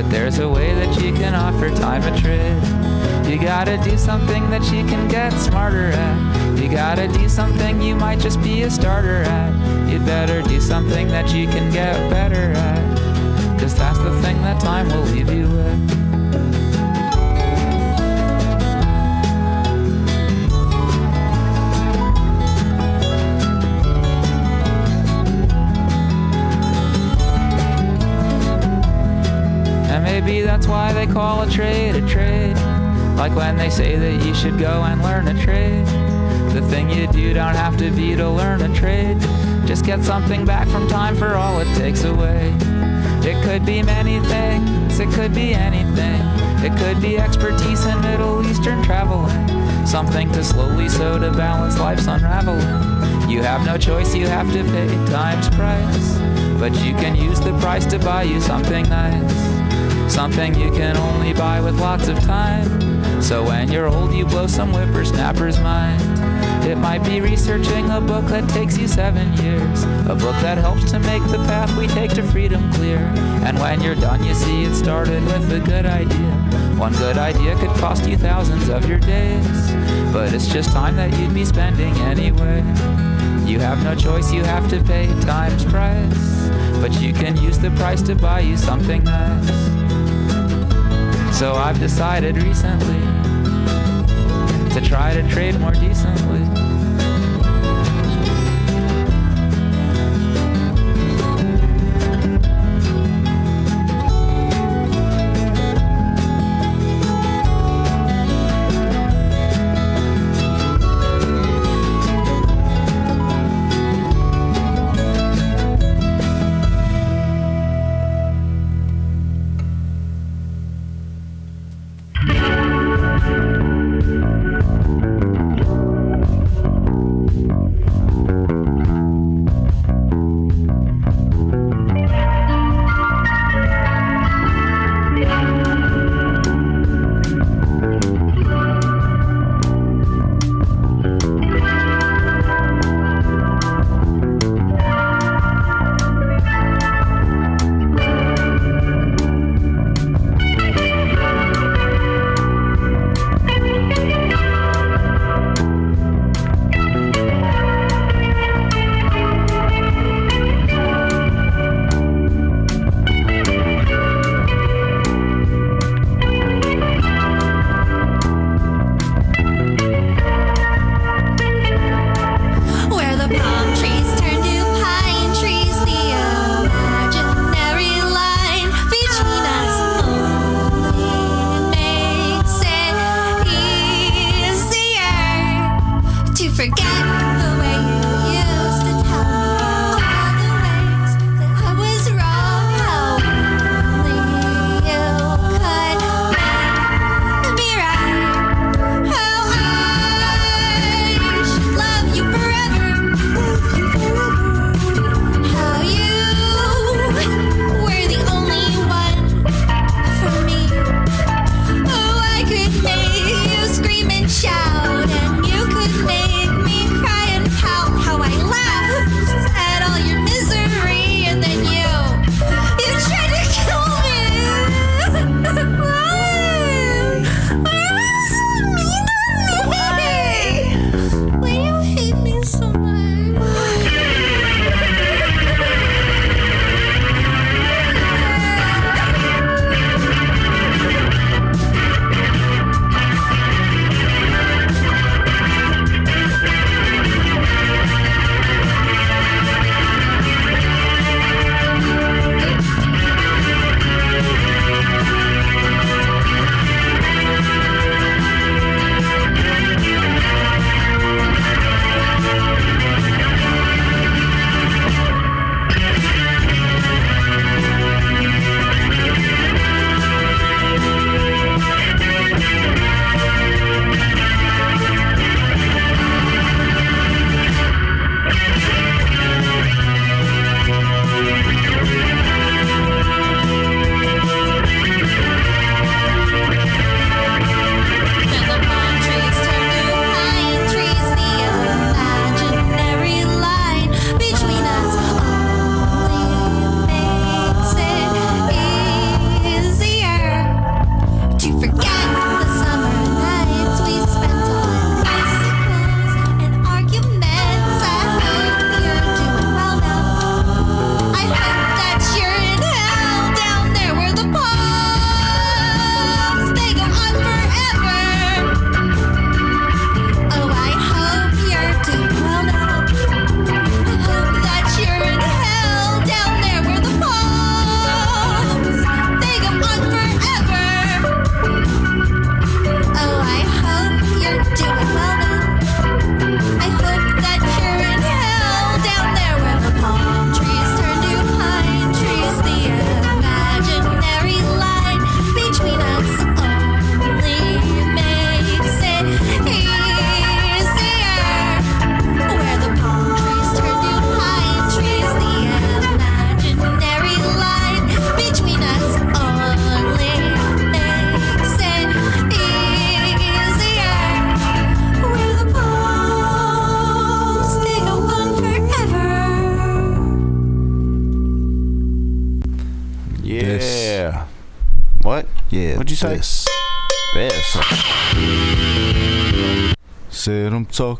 But there's a way that you can offer time a trade. You gotta do something that you can get smarter at. You gotta do something you might just be a starter at. You'd better do something that you can get better at. Cause that's the thing that time will leave you with. They call a trade a trade. Like when they say that you should go and learn a trade. The thing you do don't have to be to learn a trade. Just get something back from time for all it takes away. It could be many things, it could be anything. It could be expertise in Middle Eastern traveling. Something to slowly sew to balance life's unraveling. You have no choice, you have to pay time's price. But you can use the price to buy you something nice. Something you can only buy with lots of time. So when you're old, you blow some whippersnapper's mind. It might be researching a book that takes you seven years. A book that helps to make the path we take to freedom clear. And when you're done, you see it started with a good idea. One good idea could cost you thousands of your days. But it's just time that you'd be spending anyway. You have no choice, you have to pay time's price. But you can use the price to buy you something nice. So I've decided recently to try to trade more decently.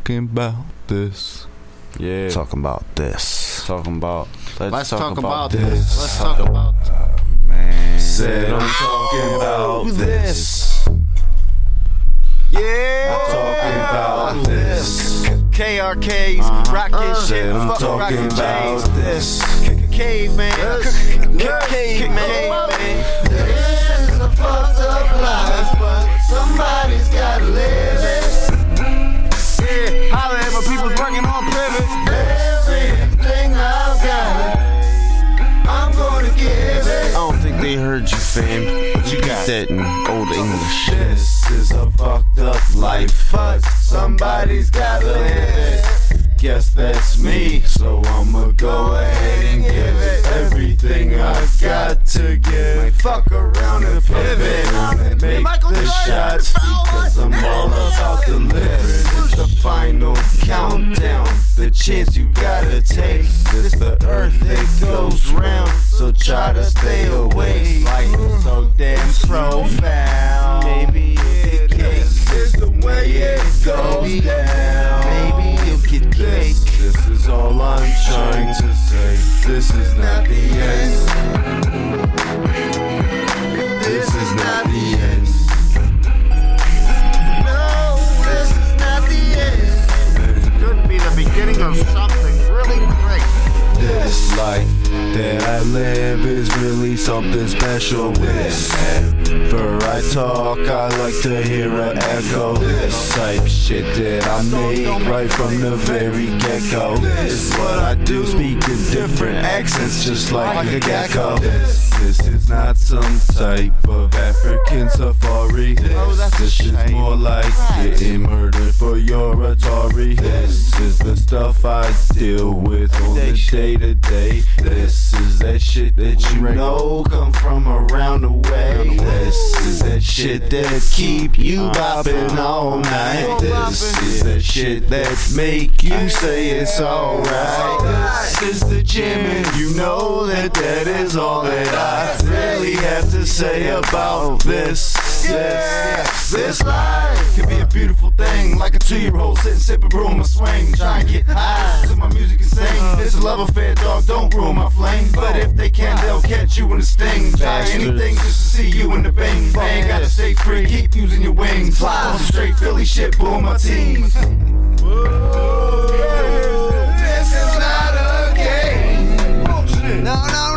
Talking about this. Yeah. Talking about this. talking about. Let's, Let's talk about this. this. Let's talk about Man. Said I'm talking about this. Yeah. I'm talking about this. KRK's Uh-huh. rockin' shit. Said I'm fuck talking rockin' about J's. this. Caveman. Caveman. This is a fucked up life, but somebody's heard you. But you got that in old English. This is a fucked up life, but somebody's gotta live it. Guess that's me, so I'ma go ahead and give it everything I've got to give. Fuck around and pivot and make the shots because I'm all about delivering. It's the final countdown, the chance you gotta take. Damn profound. Maybe it cake is the way it goes down. Maybe you'll get cake. This is all I'm trying to say. This is not the end. This is not the end. No, this is not the end. Could be the beginning of something really great. This life that I live is really something special. Whenever I talk, I like to hear an echo. This type shit that I make right from the very get go. This is what I do, speak in different accents just like a gecko. This is not some type of African safari. This is more like getting murdered for your Atari. This is the stuff I deal with on the day to day. This is that shit that you know come from around the way. This is that shit that keep you uh-huh. bopping all night. This is that shit that make you say it's alright. This is the gym and you know that that is all that I really have to say about this. This, this life can be a beautiful thing, like a two-year-old sitting sipping brew on my swing, trying to get high. So my music can sing. It's a love affair, dog. Don't ruin my flame. But if they can, they'll catch you in the sting. Try anything just to see you in the bang bang. Gotta stay free, keep using your wings. Fly on some straight Philly shit, boom my teams. This is not a game. No, no, no, no,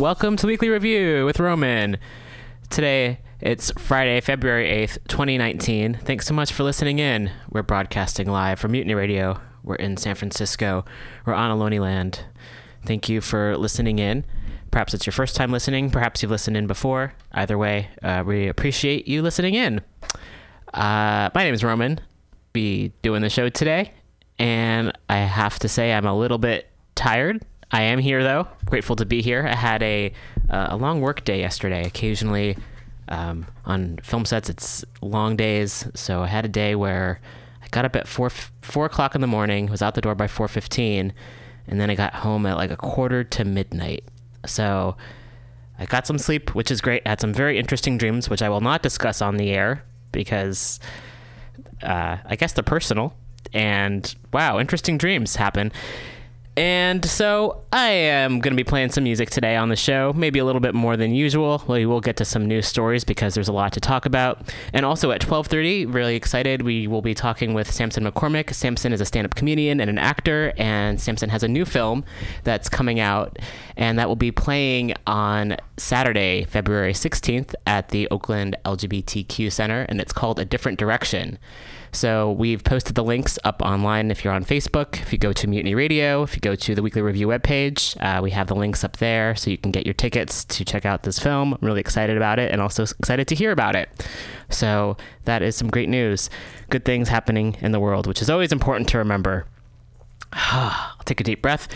welcome to Weekly Review with Roman. Today, it's Friday, February 8th, 2019. Thanks so much for listening in. We're broadcasting live from Mutiny Radio. We're in San Francisco. We're on Ohlone Land. Thank you for listening in. Perhaps it's your first time listening. Perhaps you've listened in before. Either way, uh, we appreciate you listening in. Uh, my name is Roman. Be doing the show today, and I have to say I'm a little bit tired. I am here though. Grateful to be here. I had a uh, a long work day yesterday. Occasionally, um, on film sets, it's long days. So I had a day where I got up at four four o'clock in the morning. Was out the door by four fifteen, and then I got home at like a quarter to midnight. So I got some sleep, which is great. I had some very interesting dreams, which I will not discuss on the air because uh, I guess they're personal. And wow, interesting dreams happen. And so I am going to be playing some music today on the show, maybe a little bit more than usual. We will get to some news stories because there's a lot to talk about. And also at 12:30, really excited, we will be talking with Samson McCormick. Samson is a stand-up comedian and an actor, and Samson has a new film that's coming out, and that will be playing on Saturday, February 16th at the Oakland LGBTQ Center, and it's called A Different Direction. So we've posted the links up online if you're on Facebook. If you go to Mutiny Radio, if you go to the Weekly Review webpage, uh, we have the links up there so you can get your tickets to check out this film. I'm really excited about it and also excited to hear about it. So that is some great news. Good things happening in the world, which is always important to remember. I'll take a deep breath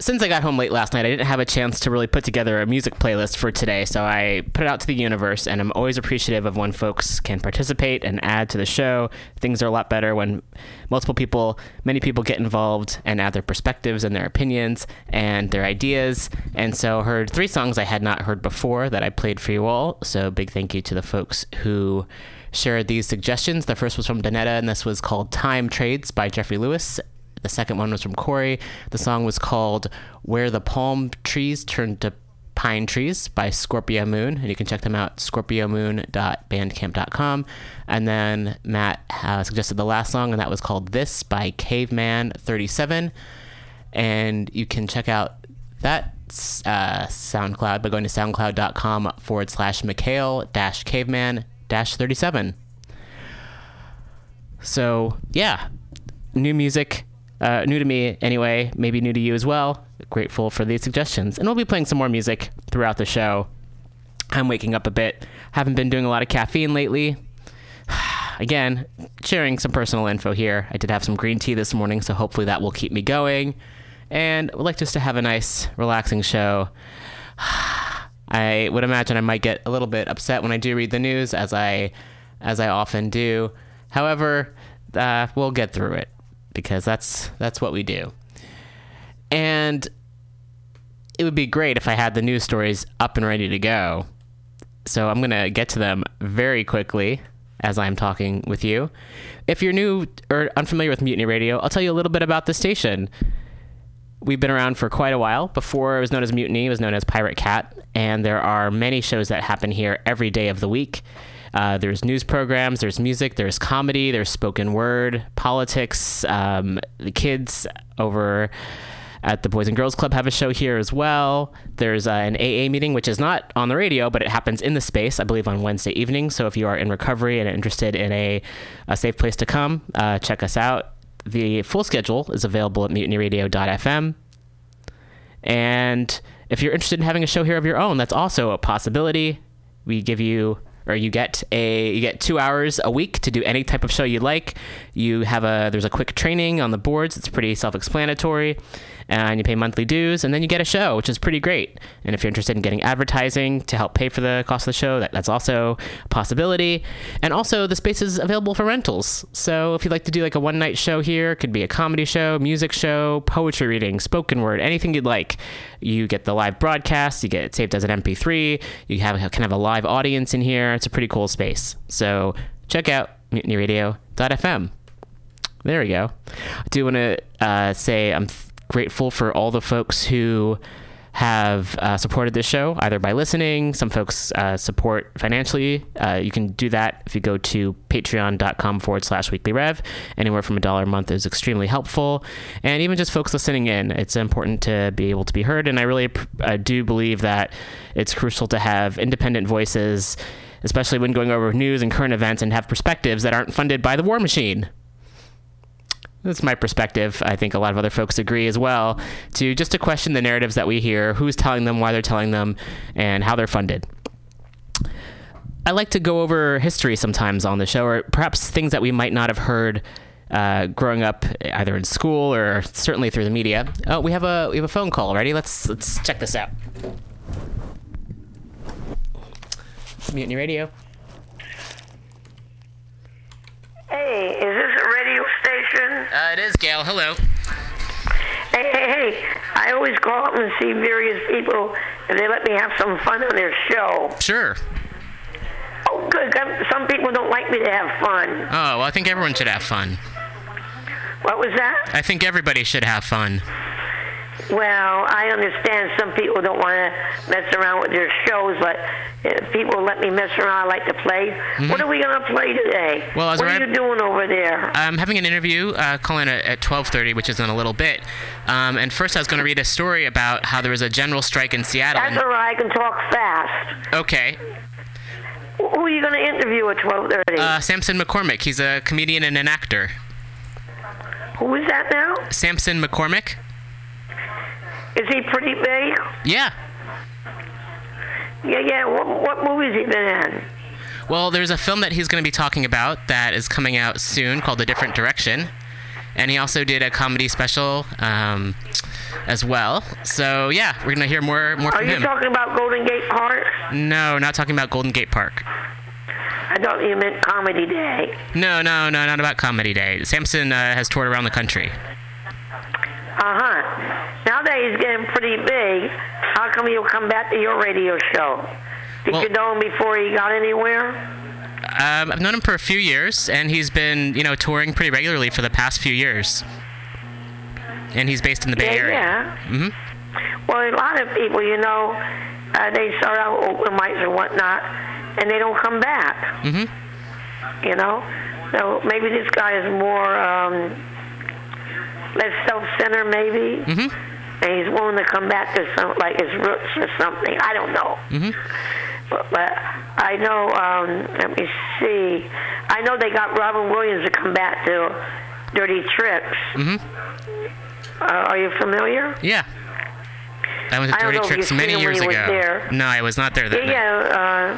since I got home late last night, I didn't have a chance to really put together a music playlist for today, so I put it out to the universe, and I'm always appreciative of when folks can participate and add to the show. Things are a lot better when multiple people, many people get involved and add their perspectives and their opinions and their ideas. And so heard three songs I had not heard before that I played for you all. So big thank you to the folks who shared these suggestions. The first was from Donetta, and this was called Time Trades by Jeffrey Lewis. The second one was from Corey. The song was called Where the Palm Trees Turn to Pine Trees by Scorpio Moon, and you can check them out scorpiomoon.bandcamp.com. And then Matt uh, suggested the last song, and that was called This by Caveman37. And you can check out that uh, SoundCloud by going to soundcloud.com forward slash Mikhail dash caveman dash 37. So, yeah, new music uh, new to me anyway, maybe new to you as well. Grateful for these suggestions. And we'll be playing some more music throughout the show. I'm waking up a bit. Haven't been doing a lot of caffeine lately. Again, sharing some personal info here. I did have some green tea this morning, so hopefully that will keep me going. And would like just to have a nice, relaxing show. I would imagine I might get a little bit upset when I do read the news, as I, as I often do. However, uh, we'll get through it because that's that's what we do. And it would be great if I had the news stories up and ready to go. So I'm going to get to them very quickly as I'm talking with you. If you're new or unfamiliar with Mutiny Radio, I'll tell you a little bit about the station. We've been around for quite a while. Before it was known as Mutiny, it was known as Pirate Cat, and there are many shows that happen here every day of the week. Uh, there's news programs, there's music, there's comedy, there's spoken word, politics. Um, the kids over at the Boys and Girls Club have a show here as well. There's uh, an AA meeting, which is not on the radio, but it happens in the space, I believe, on Wednesday evening. So if you are in recovery and interested in a, a safe place to come, uh, check us out. The full schedule is available at mutinyradio.fm. And if you're interested in having a show here of your own, that's also a possibility. We give you or you get a you get two hours a week to do any type of show you like. You have a there's a quick training on the boards. It's pretty self-explanatory, and you pay monthly dues, and then you get a show, which is pretty great. And if you're interested in getting advertising to help pay for the cost of the show, that, that's also a possibility. And also, the space is available for rentals. So if you'd like to do like a one-night show here, it could be a comedy show, music show, poetry reading, spoken word, anything you'd like. You get the live broadcast. You get it saved as an MP3. You have kind of a live audience in here. It's a pretty cool space. So check out mutinyradio.fm. There we go. I do want to uh, say I'm grateful for all the folks who have uh, supported this show either by listening some folks uh, support financially uh, you can do that if you go to patreon.com forward slash weekly rev. Anywhere from a dollar a month is extremely helpful. And even just folks listening in it's important to be able to be heard. And i really do believe that it's crucial to have independent voices especially when going over news and current events and have perspectives that aren't funded by the war machine that's my perspective. I think a lot of other folks agree as well. To just to question the narratives that we hear, who's telling them, why they're telling them, and how they're funded. I like to go over history sometimes on the show, or perhaps things that we might not have heard uh, growing up, either in school or certainly through the media. Oh, we have a we have a phone call already. Let's let's check this out. Mutiny Radio. Hey, is this a radio station? Uh, it is Gail. Hello. Hey, hey, hey. I always call up and see various people, and they let me have some fun on their show. Sure. Oh, good. Some people don't like me to have fun. Oh, well, I think everyone should have fun. What was that? I think everybody should have fun. Well, I understand some people don't want to mess around with their shows, but if people let me mess around, I like to play. What are we going to play today? Mm-hmm. Well, what right- are you doing over there? I'm having an interview uh, calling at, at 12:30, which is in a little bit. Um, and first, I was going to read a story about how there was a general strike in Seattle. That's all right. I can talk fast. okay. Who are you going to interview at 12:30? Uh, Samson McCormick. He's a comedian and an actor. Who is that now? Samson McCormick. Is he pretty big? Yeah. Yeah, yeah. What, what movies he been in? Well, there's a film that he's going to be talking about that is coming out soon called A Different Direction. And he also did a comedy special um, as well. So, yeah, we're going to hear more, more Are from you talking about Golden Gate Park? no, not talking about Golden Gate Park. I thought you meant Comedy Day. No, no, no, not about Comedy Day. Samson uh, has toured around the country. Uh huh. Now that he's getting pretty big, how come he'll come back to your radio show? Did Well- you know him before he got anywhere? Um, I've known him for a few years, and he's been, you know, touring pretty regularly for the past few years. And he's based in the Bay yeah, Area. yeah. hmm Well, a lot of people, you know, uh, they start out open mics and whatnot, and they don't come back. hmm You know, so maybe this guy is more um, less self-centered, maybe, hmm and he's willing to come back to some like his roots or something. I don't know. hmm But, but I know, um, let me see. I know they got Robin Williams to come back to Dirty Tricks. hmm Uh, are you familiar? Yeah. That was don't Dirty Tricks many seen him when years ago. there. No, I was not there that Yeah, night. yeah.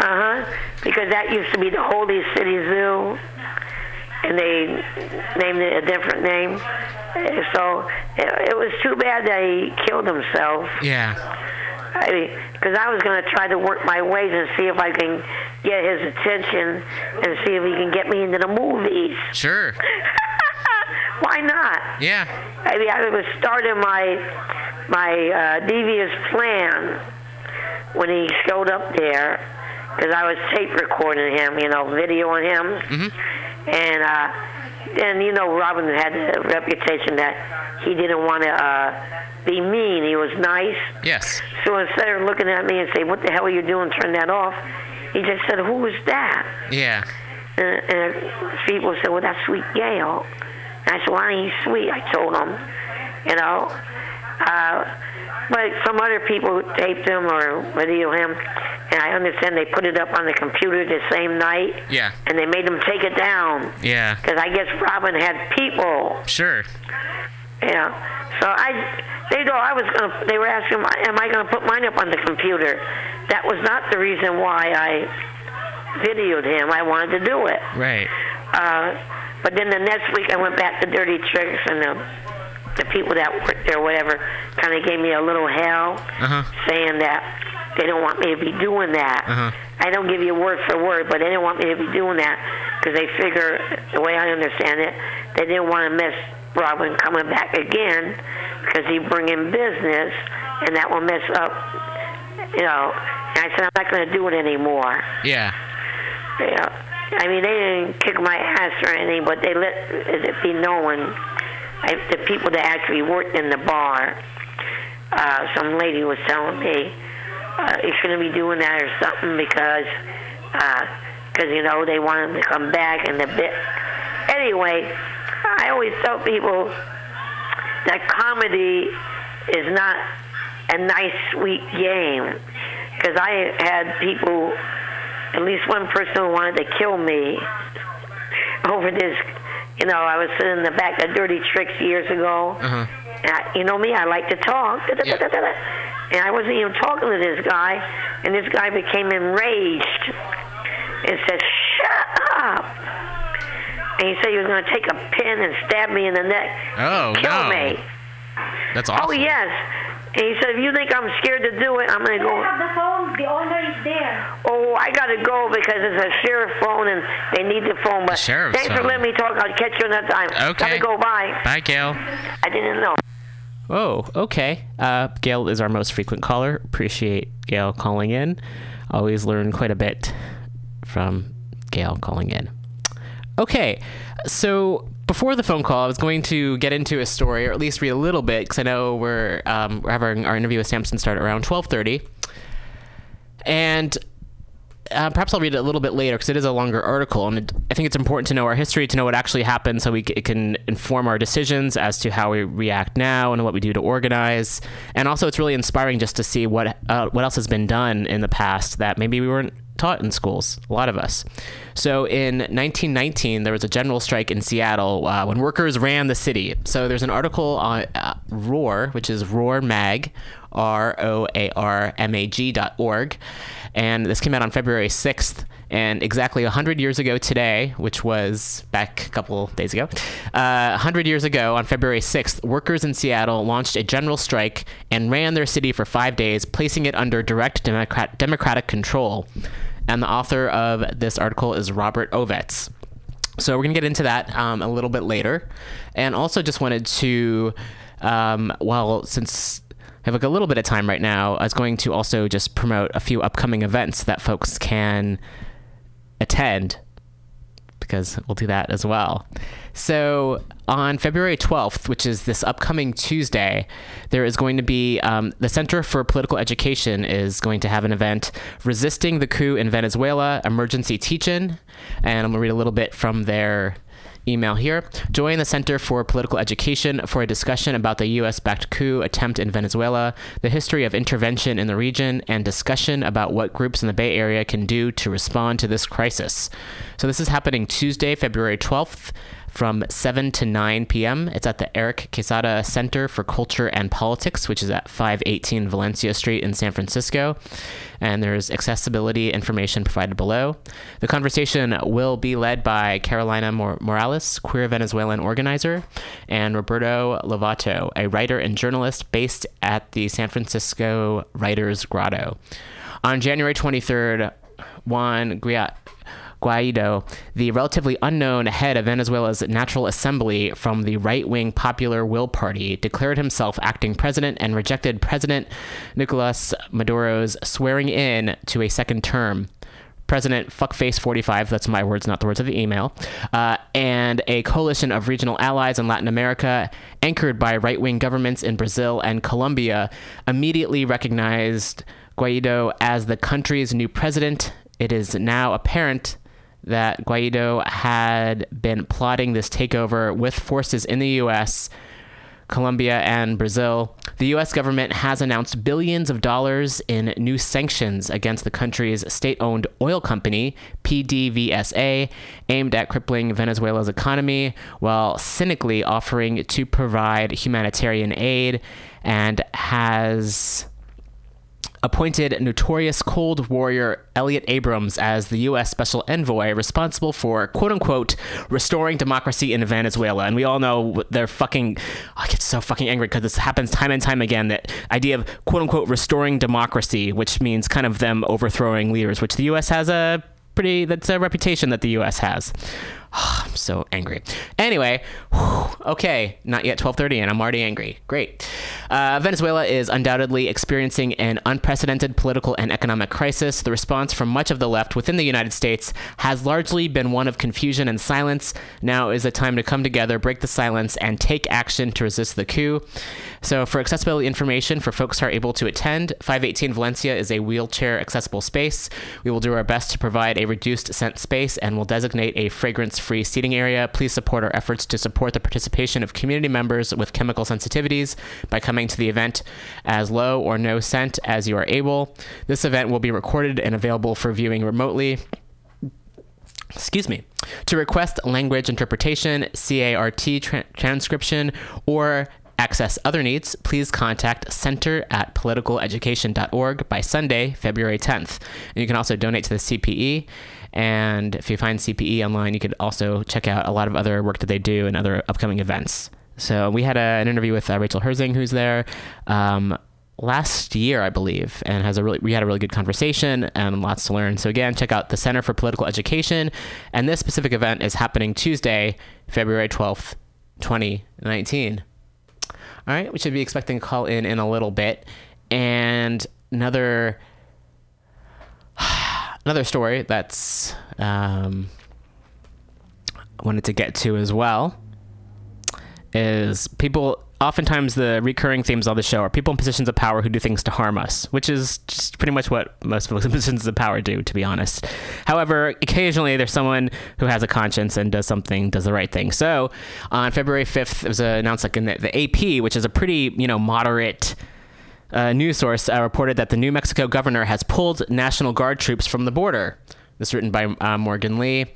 Uh, uh huh. Because that used to be the Holy City Zoo, and they named it a different name. So it, it was too bad that he killed himself. Yeah. I mean, because I was going to try to work my ways and see if I can get his attention and see if he can get me into the movies. Sure. Why not? Yeah. I mean, I was starting my my uh, devious plan when he showed up there because I was tape recording him, you know, videoing him, hmm and uh, and you know, Robin had the reputation that he didn't want to uh, be mean. He was nice. Yes. So instead of looking at me and say, "What the hell are you doing?" Turn that off. He just said, "Who was that?" Yeah. And, and people said, "Well, that's Sweet Gail." And I said, "Why ain't he sweet?" I told him, you know. Uh, but some other people taped him or video him, and I understand they put it up on the computer the same night, Yeah. and they made him take it down Yeah. because I guess Robin had people. Sure. Yeah. So I, they thought I was gonna. They were asking, "Am I gonna put mine up on the computer?" That was not the reason why I videoed him. I wanted to do it. Right. Uh, but then the next week I went back to Dirty Tricks, and the the people that worked there, whatever, kind of gave me a little hell, Uh huh. saying that they don't want me to be doing that. Uh-huh. I don't give you word for word, but they didn't want me to be doing that because they figure, the way I understand it, they didn't want to miss Robin coming back again because he bring in business, and that will mess up, you know. And I said I'm not going to do it anymore. Yeah. Yeah. I mean, they didn't kick my ass or anything, but they let it be known. I, the people that actually worked in the bar, uh, some lady was telling me, uh, you shouldn't be doing that or something because, because you know they want him to come back and the bit. Anyway, I always tell people that comedy is not a nice, sweet game. Because I had people, at least one person who wanted to kill me over this. You know, I was sitting in the back of Dirty Tricks years ago. Uh huh. And I, you know me, I like to talk. Yeah. And I wasn't even talking to this guy, and this guy became enraged and said, "Shut up!" And he said he was going to take a pin and stab me in the neck, Oh kill no. me. That's awesome. Oh yes. And he said, if you think I'm scared to do it, I'm going to go. have the phone. The owner is there. Oh, I got to go because it's a sheriff phone and they need the phone. But sheriff's thanks for phone. letting me talk. I'll catch you another time. Got Okay. to go. Bye. Bye, Gail. I didn't know. Oh, okay. Uh, Gail is our most frequent caller. Appreciate Gail calling in. Always learn quite a bit from Gail calling in. Okay, so before the phone call, I was going to get into a story, or at least read a little bit, because I know we're um, we're having our interview with Samson start around twelve thirty, and uh, perhaps I'll read it a little bit later because it is a longer article, and it, I think it's important to know our history, to know what actually happened, so we c- it can inform our decisions as to how we react now and what we do to organize. And also, it's really inspiring just to see what uh, what else has been done in the past that maybe we weren't taught in schools. A lot of us. So in 1919, there was a general strike in Seattle uh, when workers ran the city. So there's an article on uh, Roar, which is Roar Mag, R O A R M A G dot org. And this came out on February 6th. And exactly 100 years ago today, which was back a couple days ago, uh, 100 years ago on February 6th, workers in Seattle launched a general strike and ran their city for five days, placing it under direct Democrat- Democratic control. And the author of this article is Robert Ovetz. So we're going to get into that um, a little bit later. And also just wanted to, um, well, since I have like a little bit of time right now, I was going to also just promote a few upcoming events that folks can attend because we'll do that as well. So on February 12th, which is this upcoming Tuesday, there is going to be um, the Center for Political Education is going to have an event resisting the coup in Venezuela, emergency teach-in, and I'm gonna read a little bit from their email here. Join the Center for Political Education for a discussion about the U.S. backed coup attempt in Venezuela, the history of intervention in the region, and discussion about what groups in the Bay Area can do to respond to this crisis. So, this is happening Tuesday, February 12th from 7 to 9 p.m. It's at the Eric Quesada Center for Culture and Politics, which is at 518 Valencia Street in San Francisco. And there's accessibility information provided below. The conversation will be led by Carolina Mor- Morales, queer Venezuelan organizer, and Roberto Lovato, a writer and journalist based at the San Francisco Writers Grotto. On January 23rd, Juan Guia- Guaido, the relatively unknown head of Venezuela's National Assembly from the right wing Popular Will Party, declared himself acting president and rejected President Nicolas Maduro's swearing in to a second term. President Fuckface45, that's my words, not the words of the email, uh, and a coalition of regional allies in Latin America, anchored by right wing governments in Brazil and Colombia, immediately recognized Guaido as the country's new president. It is now apparent that Guaido had been plotting this takeover with forces in the U.S., Colombia, and Brazil. The U.S. government has announced billions of dollars in new sanctions against the country's state owned oil company, PDVSA, aimed at crippling Venezuela's economy, while cynically offering to provide humanitarian aid and has appointed notorious Cold Warrior Elliot Abrams as the U.S. Special Envoy responsible for quote unquote restoring democracy in Venezuela. And we all know they're fucking. Oh, I get so fucking angry because this happens time and time again. That idea of quote unquote restoring democracy, which means kind of them overthrowing leaders, which the U.S. has a pretty. That's a reputation that the U.S. has. I'm so angry. Anyway, whew, okay, not yet 12:30, and I'm already angry. Great. Uh, Venezuela is undoubtedly experiencing an unprecedented political and economic crisis. The response from much of the left within the United States has largely been one of confusion and silence. Now is the time to come together, break the silence, and take action to resist the coup. So, for accessibility information for folks who are able to attend, 518 Valencia is a wheelchair accessible space. We will do our best to provide a reduced scent space and will designate a fragrance free seating area. Please support our efforts to support the participation of community members with chemical sensitivities by coming to the event as low or no scent as you are able. This event will be recorded and available for viewing remotely. Excuse me. To request language interpretation, CART tra- transcription, or access other needs, please contact center at politicaleducation.org by Sunday, February 10th. And you can also donate to the CPE. And if you find CPE online, you could also check out a lot of other work that they do and other upcoming events. So we had a, an interview with uh, Rachel Herzing, who's there. Um, last year, I believe, and has a really we had a really good conversation and lots to learn. So again, check out the Center for Political Education, and this specific event is happening Tuesday, February twelfth, twenty nineteen. All right, we should be expecting a call in in a little bit, and another another story that's um, wanted to get to as well is people. Oftentimes, the recurring themes on the show are people in positions of power who do things to harm us, which is just pretty much what most folks in positions of power do, to be honest. However, occasionally there's someone who has a conscience and does something, does the right thing. So, on February 5th, it was announced like in the, the AP, which is a pretty you know moderate uh, news source uh, reported that the New Mexico governor has pulled National Guard troops from the border. This is written by uh, Morgan Lee.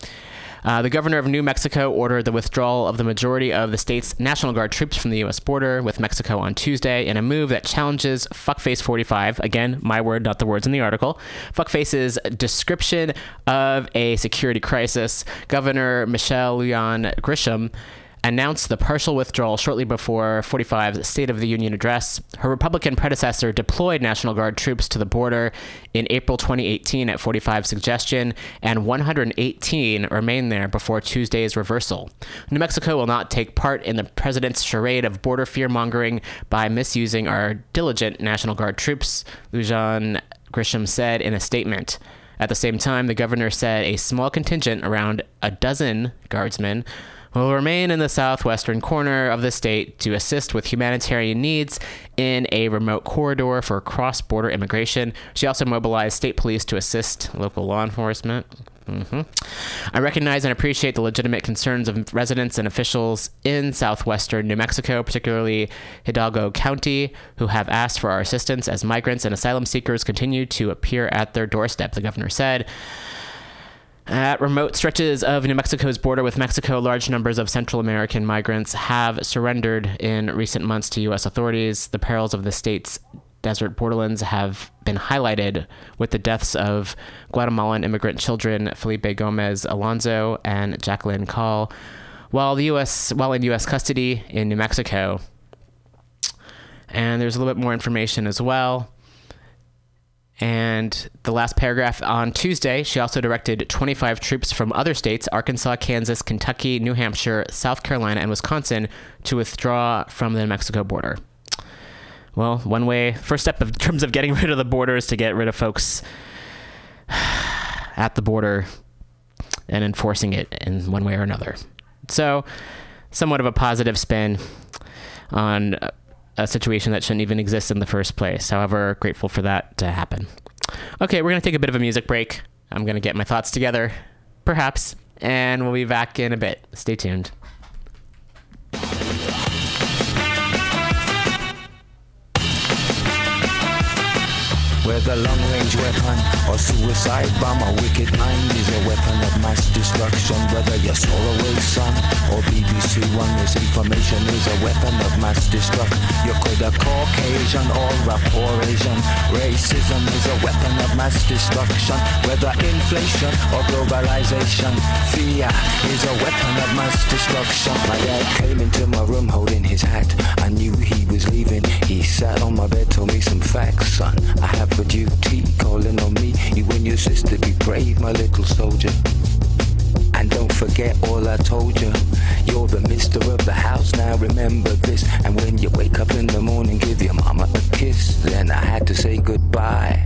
Uh, the governor of New Mexico ordered the withdrawal of the majority of the state's National Guard troops from the U.S. border with Mexico on Tuesday in a move that challenges Fuckface 45, again, my word, not the words in the article, Fuckface's description of a security crisis. Governor Michelle Lujan Grisham announced the partial withdrawal shortly before 45's State of the Union address. Her Republican predecessor deployed National Guard troops to the border in April 2018 at 45's suggestion, and 118 remained there before Tuesday's reversal. New Mexico will not take part in the president's charade of border fear mongering by misusing our diligent National Guard troops, Lujan Grisham said in a statement. At the same time, the governor said a small contingent, around a dozen guardsmen, will remain in the southwestern corner of the state to assist with humanitarian needs in a remote corridor for cross border immigration. She also mobilized state police to assist local law enforcement. hmm I recognize and appreciate the legitimate concerns of residents and officials in southwestern New Mexico, particularly Hidalgo County, who have asked for our assistance as migrants and asylum seekers continue to appear at their doorstep, the governor said. At remote stretches of New Mexico's border with Mexico, large numbers of Central American migrants have surrendered in recent months to U.S. authorities. The perils of the state's desert borderlands have been highlighted with the deaths of Guatemalan immigrant children Felipe Gomez Alonzo and Jakelin Caal, while the U.S. while in U.S. custody in New Mexico. And there's a little bit more information as well. And the last paragraph on Tuesday, she also directed 25 troops from other states Arkansas, Kansas, Kentucky, New Hampshire, South Carolina, and Wisconsin to withdraw from the New Mexico border. Well, one way, first step in terms of getting rid of the border is to get rid of folks at the border and enforcing it in one way or another. So, somewhat of a positive spin on uh, a situation that shouldn't even exist in the first place. However, grateful for that to happen. Okay, we're going to take a bit of a music break. I'm going to get my thoughts together, perhaps, and we'll be back in a bit. Stay tuned. Whether long range weapon or suicide bomb, a wicked mind is a weapon of mass destruction. Whether you're Solarway Sun or BBC One, misinformation is a weapon of mass destruction. You could have Caucasian or a poor Asian. Racism is a weapon of mass destruction. Whether inflation or globalization, fear is a weapon of mass destruction. My dad came into my room holding his hat. I knew he was leaving. He sat on my bed, told me some facts, son. I have a duty calling on me. You and your sister be brave, my little soldier. And don't forget all I told you. You're the mister of the house, now remember this. And when you wake up in the morning, give your mama a kiss. Then I had to say goodbye.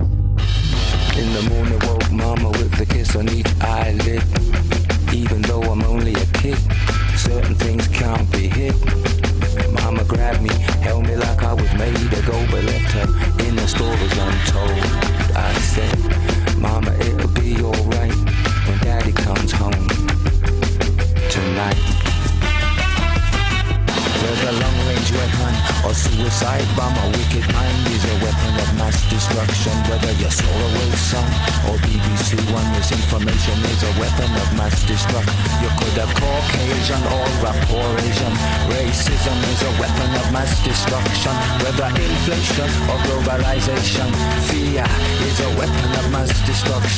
In the morning, woke mama with a kiss on each eyelid. Even though I'm only a kid, certain things can't be hid. Mama grabbed me, held me like I was made to go, but left her in the stories untold. I said, Mama, it'll be alright when Daddy comes home tonight. Whether long range weapon or suicide bomb, a wicked mind is a weapon of mass destruction. Whether you're Solarway Sun or BBC One, misinformation is a weapon of mass destruction. You could have Caucasian or a poor Asian. Racism is a weapon of mass destruction. Whether inflation or globalization, fear is a weapon of mass destruction.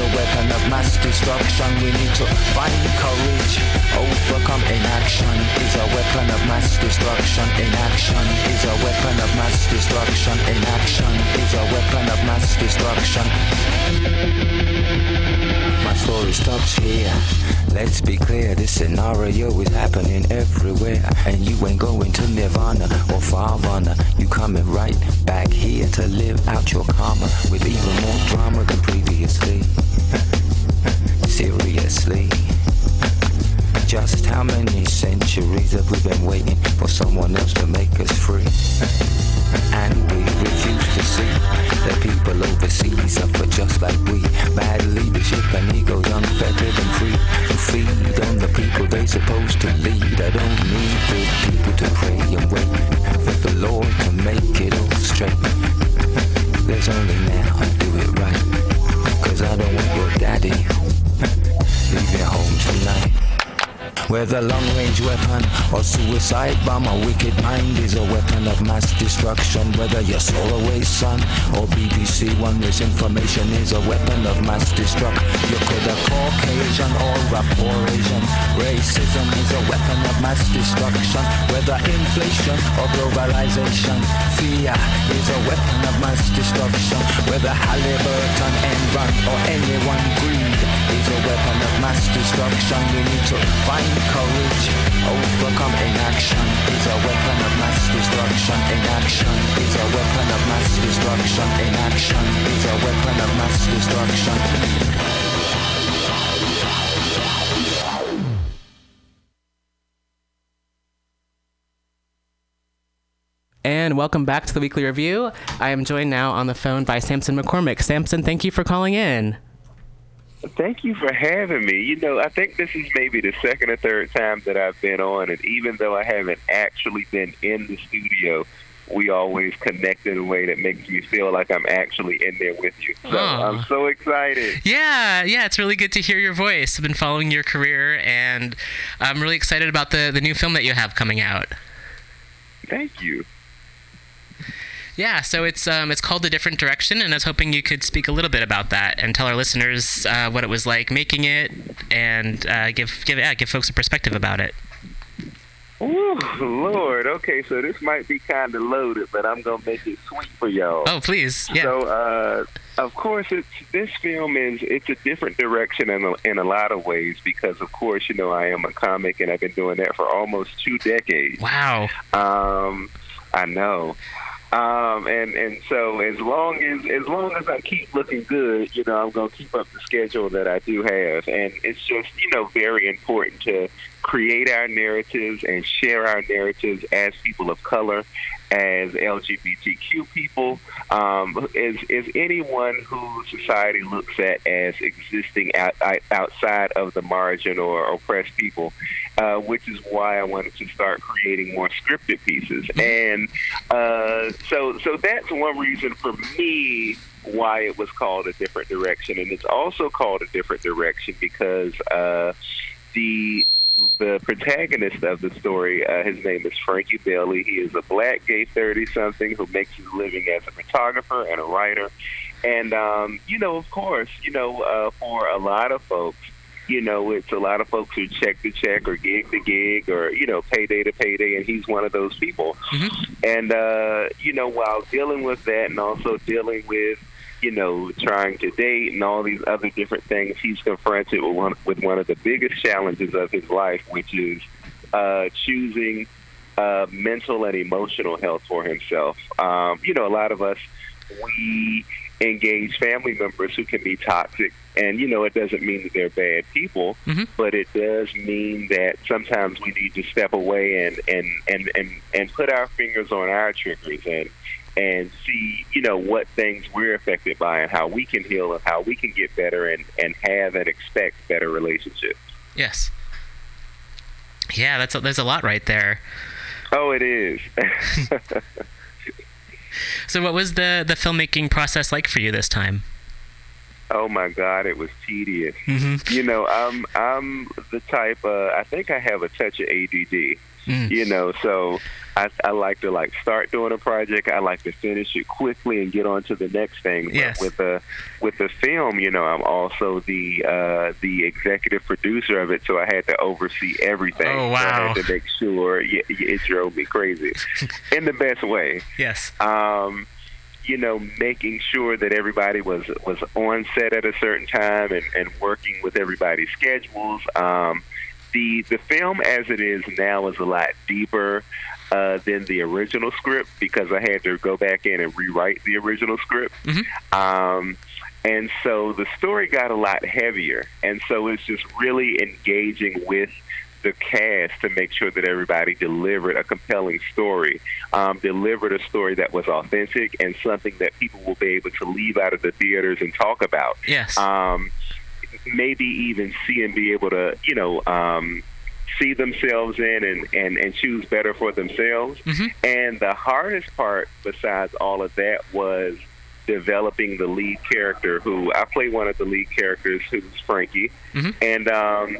A weapon of mass destruction. We need to find courage, overcome inaction is a weapon of mass destruction. Inaction is a weapon of mass destruction. Inaction is a weapon of mass destruction. My story stops here. Let's be clear, this scenario is happening everywhere. And you ain't going to Nirvana or Farvana. You coming right back here to live out your karma with even more drama than previously. Seriously. Seriously? Just how many centuries have we been waiting for someone else to make us free? And we refuse to see that people overseas suffer just like we. Bad leadership and egos unfettered and free. To feed on the people they supposed to lead. I don't need the people to pray and wait for the Lord to make it all straight. There's only now I do it right. Cause I don't want your daddy leaving home tonight. Whether long-range weapon or suicide bomb, a wicked mind is a weapon of mass destruction. Whether you're Solarway Sun or BBC One, misinformation is a weapon of mass destruction. You could have Caucasian or a poor Asian. Racism is a weapon of mass destruction. Whether inflation or globalization, fear is a weapon of mass destruction. Whether Halliburton, Enron or anyone greed is a weapon of mass destruction. Need to find courage, overcome is a weapon of mass destruction. Is a weapon of mass destruction. Is a weapon of mass destruction. And welcome back to the weekly review. I am joined now on the phone by Sampson McCormick. Sampson, thank you for calling in. Thank you for having me. You know, I think this is maybe the second or third time that I've been on, and even though I haven't actually been in the studio, we always connect in a way that makes me feel like I'm actually in there with you. So Aw. I'm so excited. Yeah, yeah, it's really good to hear your voice. I've been following your career, and I'm really excited about the, the new film that you have coming out. Thank you. Yeah, so it's um, it's called A Different Direction, and I was hoping you could speak a little bit about that and tell our listeners uh, what it was like making it, and uh, give give yeah, give folks a perspective about it. Ooh, Lord. Okay, so this might be kind of loaded, but I'm gonna make it sweet for y'all. Oh, please, yeah. So, uh, of course, it's this film is it's a different direction in a, in a lot of ways because, of course, you know I am a comic and I've been doing that for almost two decades. Wow. Um, I know. Um, and and so as long as as long as I keep looking good, you know, I'm gonna keep up the schedule that I do have, and it's just you know very important to create our narratives and share our narratives as people of color, as LGBTQ people, um, as as anyone who society looks at as existing out, out- outside of the margin or oppressed people, uh, which is why I wanted to start creating more scripted pieces. And uh, so, so that's one reason for me why it was called a different direction, and it's also called a different direction because uh, the the protagonist of the story, uh, his name is Frankie Bailey. He is a black gay thirty something who makes his living as a photographer and a writer. And um, you know, of course, you know, uh, for a lot of folks, you know, it's a lot of folks who check to check or gig to gig or you know, payday to payday, and he's one of those people. And uh, you know, while dealing with that, and also dealing with you know, trying to date and all these other different things, he's confronted with one with one of the biggest challenges of his life, which is uh, choosing uh, mental and emotional health for himself. Um, you know, a lot of us we engage family members who can be toxic, and you know, it doesn't mean that they're bad people, but it does mean that sometimes we need to step away and and and and, and put our fingers on our triggers and and see, you know, what things we're affected by and how we can heal and how we can get better and, and have and expect better relationships. Yes. Yeah, that's a, there's a lot right there. Oh, it is. So, what was the the filmmaking process like for you this time? oh my God, it was tedious. Mhm. You know, I'm I'm the type. Uh, I think I have a touch of ADD. Mm. You know, so I, I like to like start doing a project. I like to finish it quickly and get on to the next thing. But Yes. with the with the film, you know, I'm also the uh, the executive producer of it, so I had to oversee everything. Oh, So I wow. had to make sure yeah, it drove me crazy in the best way. Yes. Um, you know, making sure that everybody was was on set at a certain time and, and working with everybody's schedules. Um, the the film as it is now is a lot deeper uh, than the original script because I had to go back in and rewrite the original script. Um, and so the story got a lot heavier, and so it's just really engaging with the cast to make sure that everybody delivered a compelling story, um, delivered a story that was authentic and something that people will be able to leave out of the theaters and talk about. Yes. Um, maybe even see and be able to, you know, um, see themselves in and, and, and choose better for themselves. And the hardest part, besides all of that, was developing the lead character. Who I play one of the lead characters, who's Frankie, and um,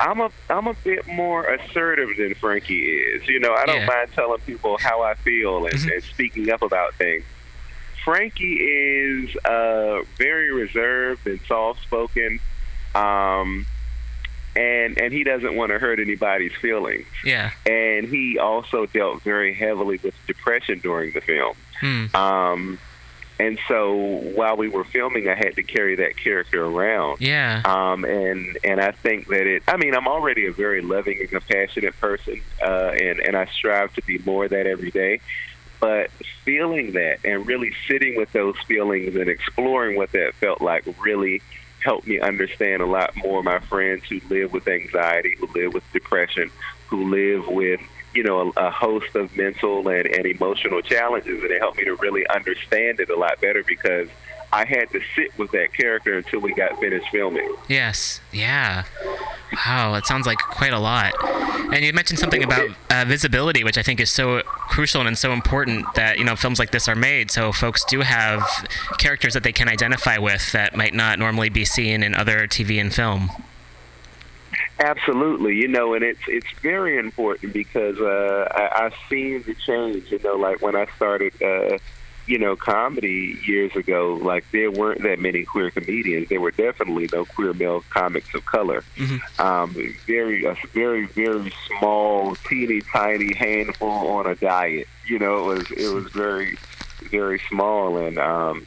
I'm a I'm a bit more assertive than Frankie is. You know, I don't Yeah. mind telling people how I feel and, and speaking up about things. Frankie is uh, very reserved and soft spoken, um, and and he doesn't want to hurt anybody's feelings. Yeah. And he also dealt very heavily with depression during the film. Hmm. Um, and so while we were filming, I had to carry that character around. Yeah. Um, and and I think that it. I mean, I'm already a very loving and compassionate person, uh, and and I strive to be more of that every day. But feeling that and really sitting with those feelings and exploring what that felt like really helped me understand a lot more my friends who live with anxiety, who live with depression, who live with you know a, a host of mental and, and emotional challenges, and it helped me to really understand it a lot better because I had to sit with that character until we got finished filming. Yes. Yeah. Wow, it sounds like quite a lot. And you mentioned something about uh, visibility, which I think is so crucial and so important that you know films like this are made, so folks do have characters that they can identify with that might not normally be seen in other TV and film. Absolutely, you know, and it's it's very important because uh, I, I've seen the change. You know, like when I started, uh, you know, comedy years ago, like there weren't that many queer comedians. There were definitely no queer male comics of color. Um, very, a very, very small, teeny tiny handful on a diet. You know, it was it was very, very small, and um,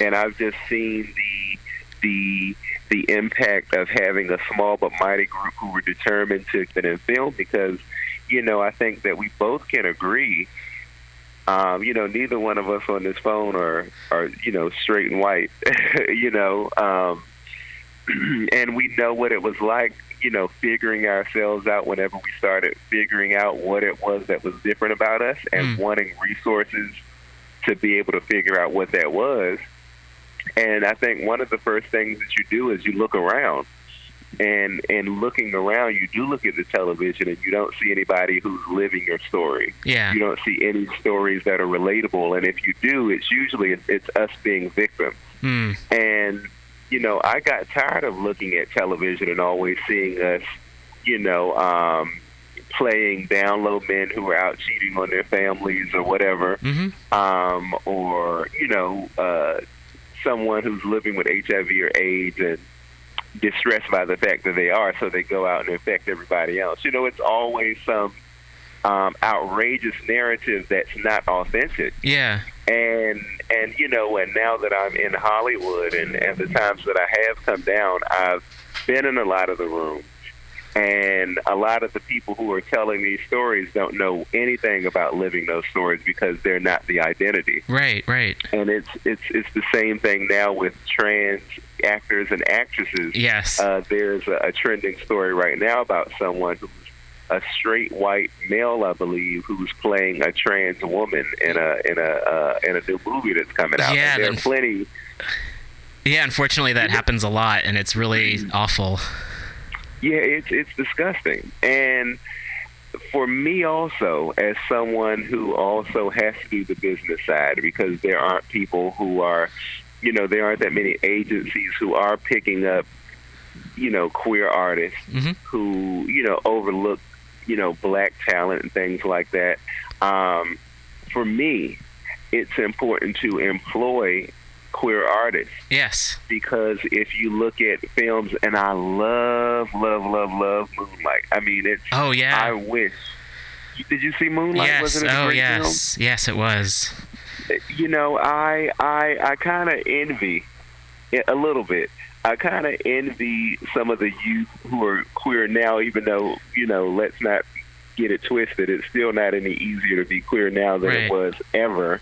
and I've just seen the the the impact of having a small but mighty group who were determined to get in film because you know I think that we both can agree um, you know neither one of us on this phone are are you know straight and white you know um, and we know what it was like you know figuring ourselves out whenever we started figuring out what it was that was different about us and wanting resources to be able to figure out what that was and I think one of the first things that you do is you look around. And and looking around, you do look at the television and you don't see anybody who's living your story. Yeah. You don't see any stories that are relatable. And if you do, it's usually it's us being victims. Hmm. And you know, I got tired of looking at television and always seeing us, you know, um, playing down low men who are out cheating on their families or whatever, um, or you know, uh, someone who's living with HIV or AIDS and distressed by the fact that they are, so they go out and infect everybody else. You know, it's always some um, outrageous narrative that's not authentic. Yeah. And and you know, and now that I'm in Hollywood and, and the times that I have come down, I've been in a lot of the rooms. And a lot of the people who are telling these stories don't know anything about living those stories because they're not the identity Right. Right. and it's it's it's the same thing now with trans actors and actresses. Yes. Uh, there's a, a trending story right now about someone who's a straight white male, I believe, who's playing a trans woman in a in a uh, in a new movie that's coming out. Yeah, and there are plenty. Yeah. Unfortunately, that happens a lot, and it's really awful. Yeah, it's it's disgusting. And for me also, as someone who also has to do the business side, because there aren't people who are, you know, there aren't that many agencies who are picking up, you know, queer artists who, you know, overlook, you know, black talent and things like that. Um, for me, it's important to employ queer artists Yes. because if you look at films, and I love, love, love, love Moonlight. I mean, it's. Oh yeah. I wish. Did you see Moonlight? yes. Wasn't it a Oh yes. Yes, it was. You know, I I I kind of envy it a little bit. I kind of envy some of the youth who are queer now, even though you know, let's not get it twisted. It's still not any easier to be queer now than Right. it was ever.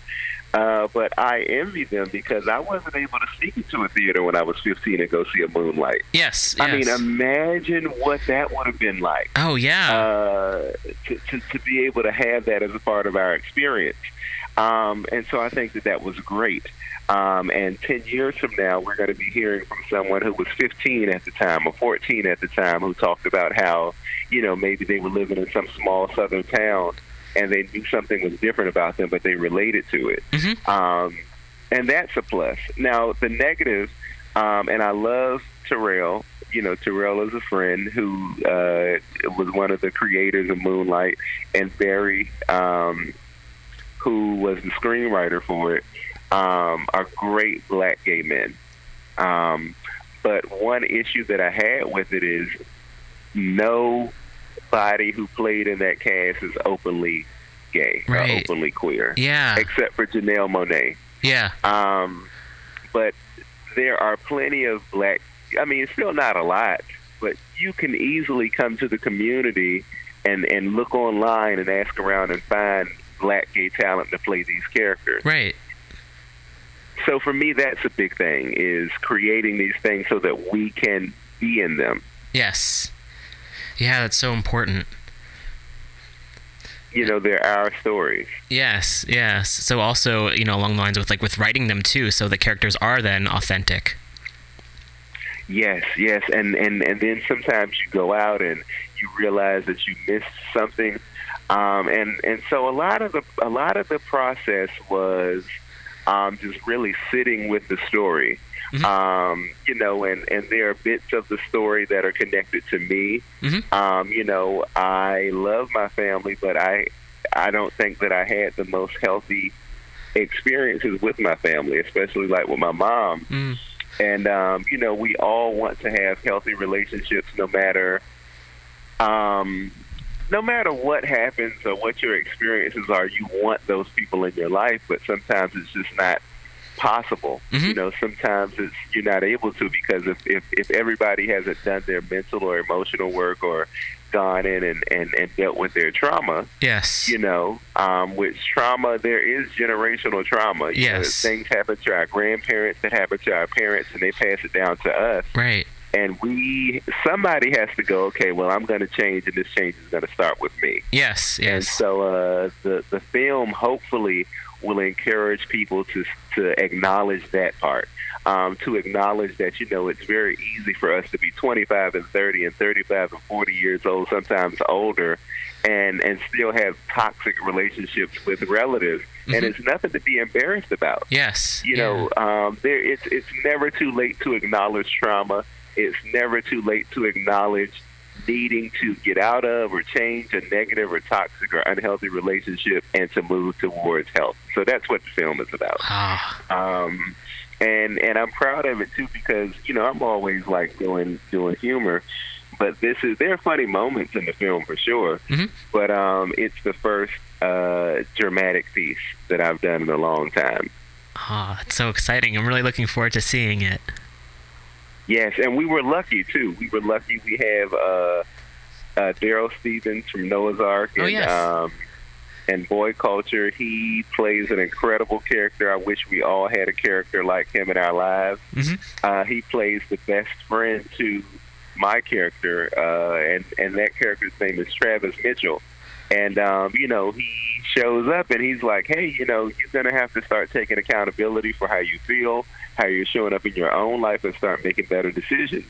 Uh, but I envy them because I wasn't able to sneak into a theater when I was 15 and go see a Moonlight. Yes. I mean, imagine what that would have been like. Oh yeah. Uh, to, to, to be able to have that as a part of our experience. Um, and so I think that that was great. Um, and 10 years from now, we're going to be hearing from someone who was 15 at the time or 14 at the time who talked about how, you know, maybe they were living in some small southern town and they knew something was different about them, but they related to it. Mhm. Um, and that's a plus. Now, the negative, um, and I love Tarell. You know, Tarell is a friend who uh, was one of the creators of Moonlight, and Barry, um, who was the screenwriter for it, um, are great black gay men. Um, but one issue that I had with it is nobody who played in that cast is openly gay Right. or openly queer, yeah. except for Janelle Monáe. Yeah. Um, but there are plenty of black. I mean, it's still not a lot, but you can easily come to the community and and look online and ask around and find black gay talent to play these characters. Right. So for me, that's a big thing: is creating these things so that we can be in them. Yes. Yeah, that's so important. You know, they're our stories. Yes, yes. So also, you know, along the lines with like with writing them too, so the characters are then authentic. Yes, yes, and and and then sometimes you go out and you realize that you missed something, um, and and so a lot of the a lot of the process was um, just really sitting with the story, um, you know, and and there are bits of the story that are connected to me. Mhm. Um, you know, I love my family, but I I don't think that I had the most healthy experiences with my family, especially like with my mom. Mm. And um, you know, we all want to have healthy relationships, no matter, um, no matter what happens or what your experiences are. You want those people in your life, but sometimes it's just not possible. You know, sometimes it's you're not able to because if if, if everybody hasn't done their mental or emotional work or gone in and, and, and dealt with their trauma, Yes. you know, um, which trauma there is generational trauma. You know, Yes. things happen to our grandparents that happen to our parents, and they pass it down to us. Right. And we, somebody has to go. Okay, well, I'm going to change, and this change is going to start with me. Yes. yes. And so uh, the the film hopefully will encourage people to to acknowledge that part. Um, to acknowledge that you know it's very easy for us to be 25 and 30 and 35 and 40 years old, sometimes older, and and still have toxic relationships with relatives, and Mhm. it's nothing to be embarrassed about. Yes. You yeah. know, um, there it's it's never too late to acknowledge trauma. It's never too late to acknowledge needing to get out of or change a negative or toxic or unhealthy relationship and to move towards health. So that's what the film is about. Ah. Um, and and I'm proud of it too because you know I'm always like doing doing humor, but this is there are funny moments in the film for sure. Mhm. But um, it's the first uh, dramatic piece that I've done in a long time. Ah, it's so exciting. I'm really looking forward to seeing it. Yes, and we were lucky too. We were lucky. We have uh, uh, Darryl Stephens from Noah's Arc Oh, and yes. um, and Boy Culture. He plays an incredible character. I wish we all had a character like him in our lives. Mhm. Uh, he plays the best friend to my character, uh, and and that character's name is Travis Mitchell. And um, you know, he shows up and he's like, "Hey, you know, you're gonna have to start taking accountability for how you feel, how you're showing up in your own life, and start making better decisions."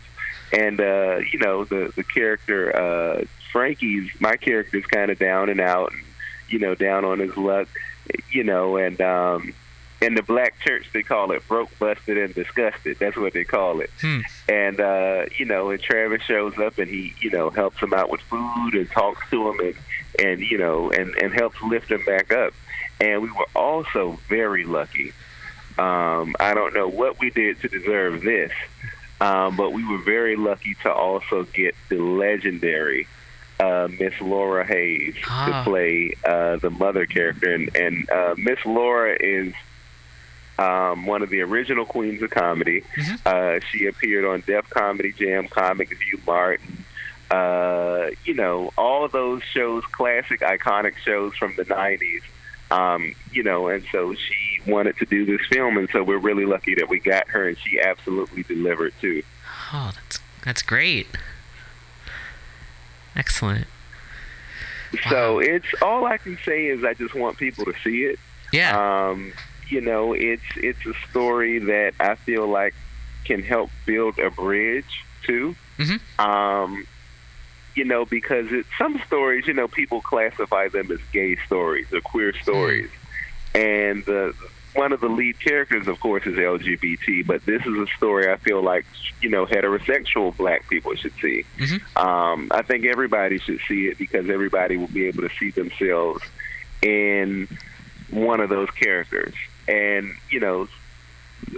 And uh, you know, the the character uh, Frankie's my character's kind of down and out, and you know, down on his luck, you know, and um, in the black church they call it broke, busted, and disgusted. That's what they call it. Hmm. And uh, you know, and Travis shows up and he, you know, helps him out with food and talks to him and and you know and and helps lift them back up. And we were also very lucky. Um, I don't know what we did to deserve this, um, but we were very lucky to also get the legendary uh, Miss Laura Hayes Ah. to play uh, the mother character, and, and uh, Miss Laura is um, one of the original queens of comedy. Uh, she appeared on Def Comedy Jam, Comic View, Martin. Uh, you know, all those shows, classic, iconic shows from the '90s. Um, you know, and so she wanted to do this film, and so we're really lucky that we got her, and she absolutely delivered too. Oh, that's that's great. Excellent. So it's all I can say is I just want people to see it. Yeah. Um, you know, it's it's a story that I feel like can help build a bridge to. Mm-hmm. Um, you know, because it, some stories, you know, people classify them as gay stories or queer stories, and the one of the lead characters, of course, is LGBT. But this is a story I feel like you know heterosexual black people should see. Mm-hmm. Um, I think everybody should see it because everybody will be able to see themselves in one of those characters. And you know,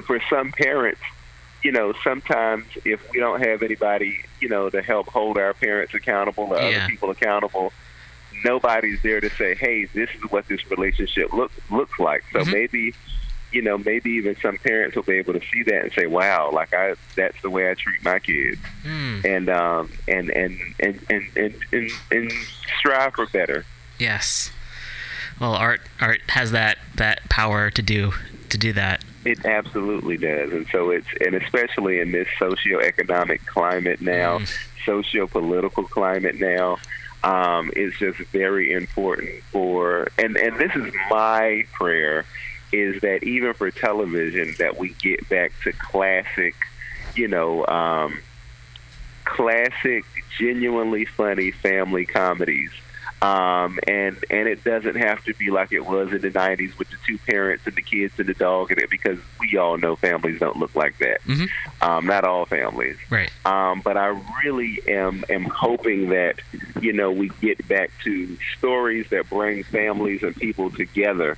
for some parents, you know, sometimes if we don't have anybody, you know, to help hold our parents accountable or Yeah. other people accountable, nobody's there to say, "Hey, this is what this relationship look looks like." So Mhm. maybe, you know, maybe even some parents will be able to see that and say, "Wow, like I that's the way I treat my kids," Mm. and um and and and and and and, and strive for better. Yes. Well, art art has that that power to do to do that. It absolutely does, and so it's and especially in this socioeconomic climate now, socio-political climate now, um, it's just very important for and and this is my prayer is that even for television that we get back to classic, you know, um, classic, genuinely funny family comedies. Um, and and it doesn't have to be like it was in the '90s with the two parents and the kids and the dog in it, because we all know families don't look like that. Mhm. Um, not all families. Right. Um, but I really am am hoping that you know we get back to stories that bring families and people together.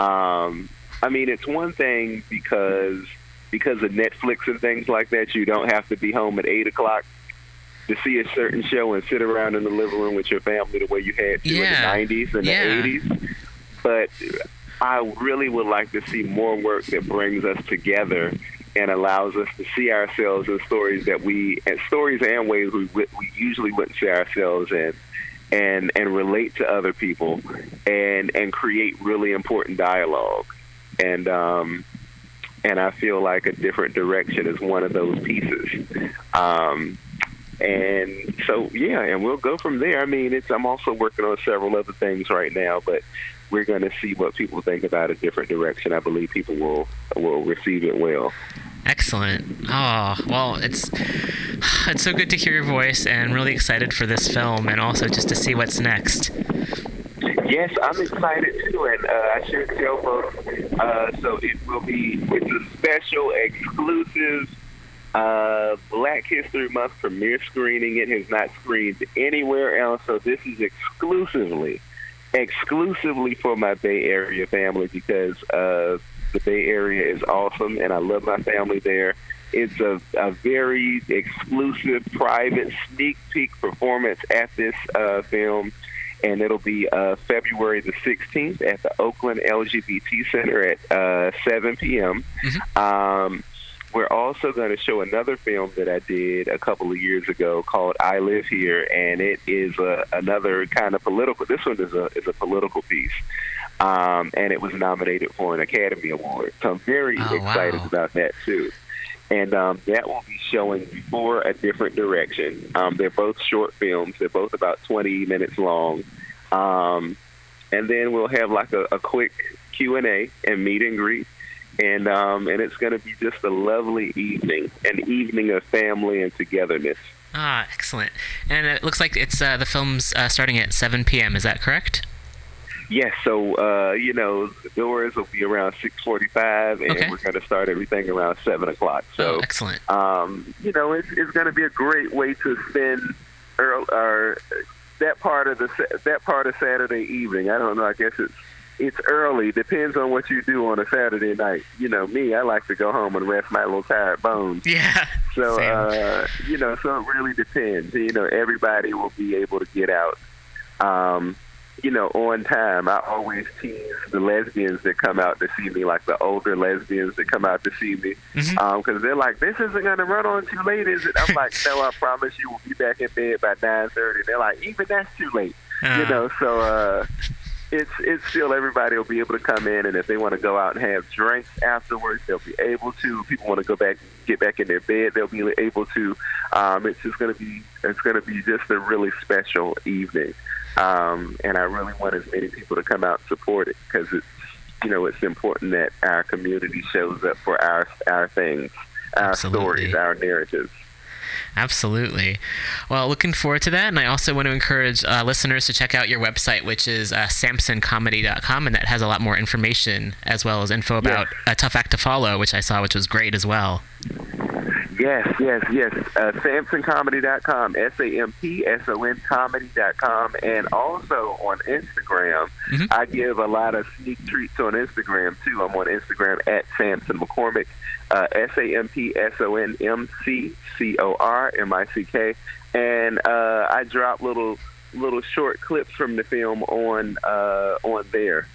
Um, I mean, it's one thing because because of Netflix and things like that, you don't have to be home at eight o'clock to see a certain show and sit around in the living room with your family the way you had to Yeah. in the '90s and Yeah. the '80s. But I really would like to see more work that brings us together and allows us to see ourselves in stories that we and stories and ways we we usually wouldn't see ourselves in and and relate to other people and and create really important dialogue and um and I feel like a different direction is one of those pieces um and so yeah and we'll go from there I mean it's I'm also working on several other things right now but we're going to see what people think about a different direction. I believe people will will receive it well. Excellent. Oh, well, it's it's so good to hear your voice and really excited for this film and also just to see what's next. Yes, I'm excited too, and uh, I should tell folks. Uh, so it will be it's a special, exclusive uh, Black History Month premiere screening. It has not screened anywhere else, so this is exclusively, exclusively for my Bay Area family because uh, the Bay Area is awesome, and I love my family there. It's a, a very exclusive, private sneak peek performance at this uh, film and it'll be uh, February the 16th at the Oakland LGBT Center at uh, 7 p.m. Um, we're also going to show another film that I did a couple of years ago called I Live Here, and it is a, another kind of political. This one is a is a political piece, um, and it was nominated for an Academy Award. So I'm very Oh, excited wow. about that too and um, that will be showing before a different direction. Um, they're both short films. They're both about 20 minutes long, um, and then we'll have like a, a quick Q and A and meet and greet, and um, and it's going to be just a lovely evening, an evening of family and togetherness. Ah, excellent. And it looks like it's uh, the film's uh, starting at 7 p.m. Is that correct? Yes, so uh, you know the doors will be around 6:45, and Okay. we're going to start everything around seven o'clock. So. oh, excellent. um, you know, it's, it's going to be a great way to spend or that part of the that part of Saturday evening. I don't know. I guess it's it's early. Depends on what you do on a Saturday night. You know, me, I like to go home and rest my little tired bones. Yeah. So, Same. uh, you know, so it really depends. You know, everybody will be able to get out. Um, you know, on time. I always tease the lesbians that come out to see me, like the older lesbians that come out to see me, because they're like, "This isn't going to run on too late, is it?" I'm like, "No, I promise you, we'll be back in bed by 9:30." They're like, "Even that's too late," Uh, you know. So, uh, it's it's still everybody will be able to come in, and if they want to go out and have drinks afterwards, they'll be able to. If people want to go back, get back in their bed, they'll be able to. Um, it's just going to be it's going to be just a really special evening, um, and I really want as many people to come out and support it because it's you know it's important that our community shows up for our our things, our Absolutely. stories, our narratives. Absolutely. Well, looking forward to that. And I also want to encourage uh, listeners to check out your website, which is uh, sampsoncomedy.com. And that has a lot more information as well as info about A Tough Act to Follow, which I saw, which was great as well. Yes, yes, yes. Uh, SampsonComedy.com, S A M P S O N Comedy.com, and also on Instagram. I give a lot of sneak treats on Instagram too. I'm on Instagram at Sampson McCormick, uh, S A M P S O N M C C O R M I C K, and uh, I drop little little short clips from the film on uh, on there.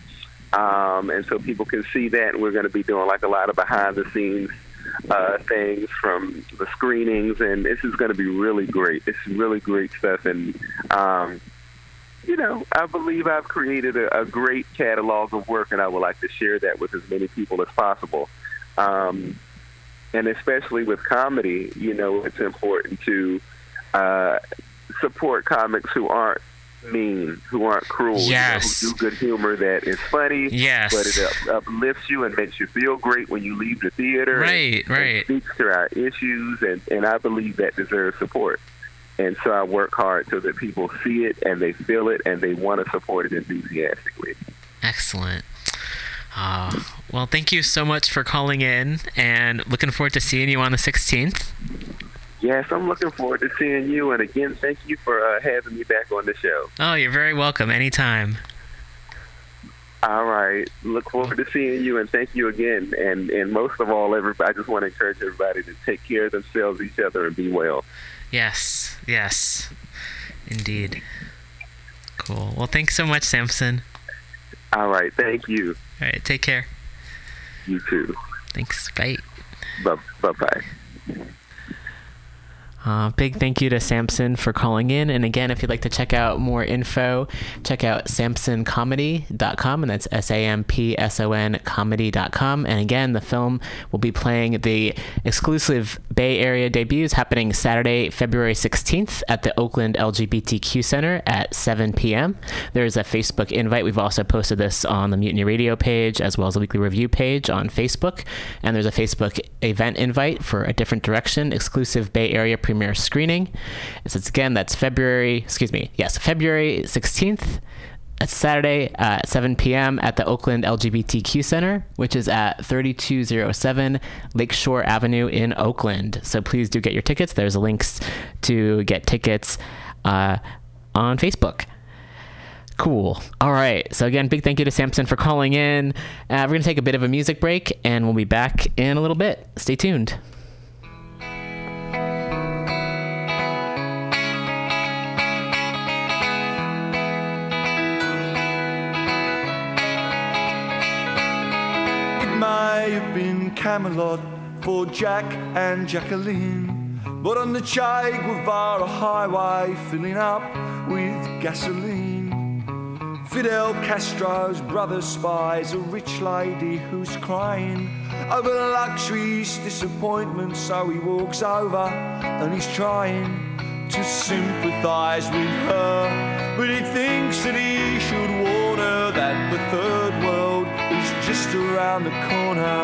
Um, and so people can see that. And we're going to be doing like a lot of behind the scenes uh, things from the screenings, and this is going to be really great. It's really great stuff, and um, you know, I believe I've created a, a great catalog of work, and I would like to share that with as many people as possible. Um, and especially with comedy, you know, it's important to uh, support comics who aren't mean, who aren't cruel, Yes. you know, who do good humor that is funny, Yes. but it up, uplifts you and makes you feel great when you leave the theater. Right, and, right. And speaks to our issues, and, and I believe that deserves support. And so I work hard so that people see it and they feel it and they want to support it enthusiastically. Excellent. Uh, well, thank you so much for calling in and looking forward to seeing you on the 16th. Yes, I'm looking forward to seeing you. And again, thank you for uh, having me back on the show. Oh, you're very welcome anytime. All right. Look forward to seeing you, and thank you again. And and most of all, everybody, I just want to encourage everybody to take care of themselves, each other, and be well. Yes, yes, indeed. Cool. Well, thanks so much, Sampson. All right. Thank you. All right, take care. You too. Thanks. Bye. Bye bye. Uh, big thank you to Sampson for calling in. And again, if you'd like to check out more info, check out sampsoncomedy.com, and that's S A M P S O N comedy.com. And again, the film will be playing the exclusive Bay Area debuts happening Saturday, February 16th at the Oakland LGBTQ Center at 7 p.m. There's a Facebook invite. We've also posted this on the Mutiny Radio page as well as the weekly review page on Facebook. And there's a Facebook event invite for a different direction exclusive Bay Area premiere screening. So it's again, that's February, excuse me, yes, February 16th. That's Saturday uh, at 7 p.m. at the Oakland LGBTQ Center, which is at 3207 Lakeshore Avenue in Oakland. So please do get your tickets. There's links to get tickets uh, on Facebook. Cool. All right. So again, big thank you to Sampson for calling in. Uh, we're gonna take a bit of a music break, and we'll be back in a little bit. Stay tuned. Have been Camelot for Jack and Jacqueline, but on the Che Guevara highway, filling up with gasoline. Fidel Castro's brother spies a rich lady who's crying over luxury's disappointment, so he walks over and he's trying to sympathize with her, but he thinks that he should warn her that the third world is just around the corner.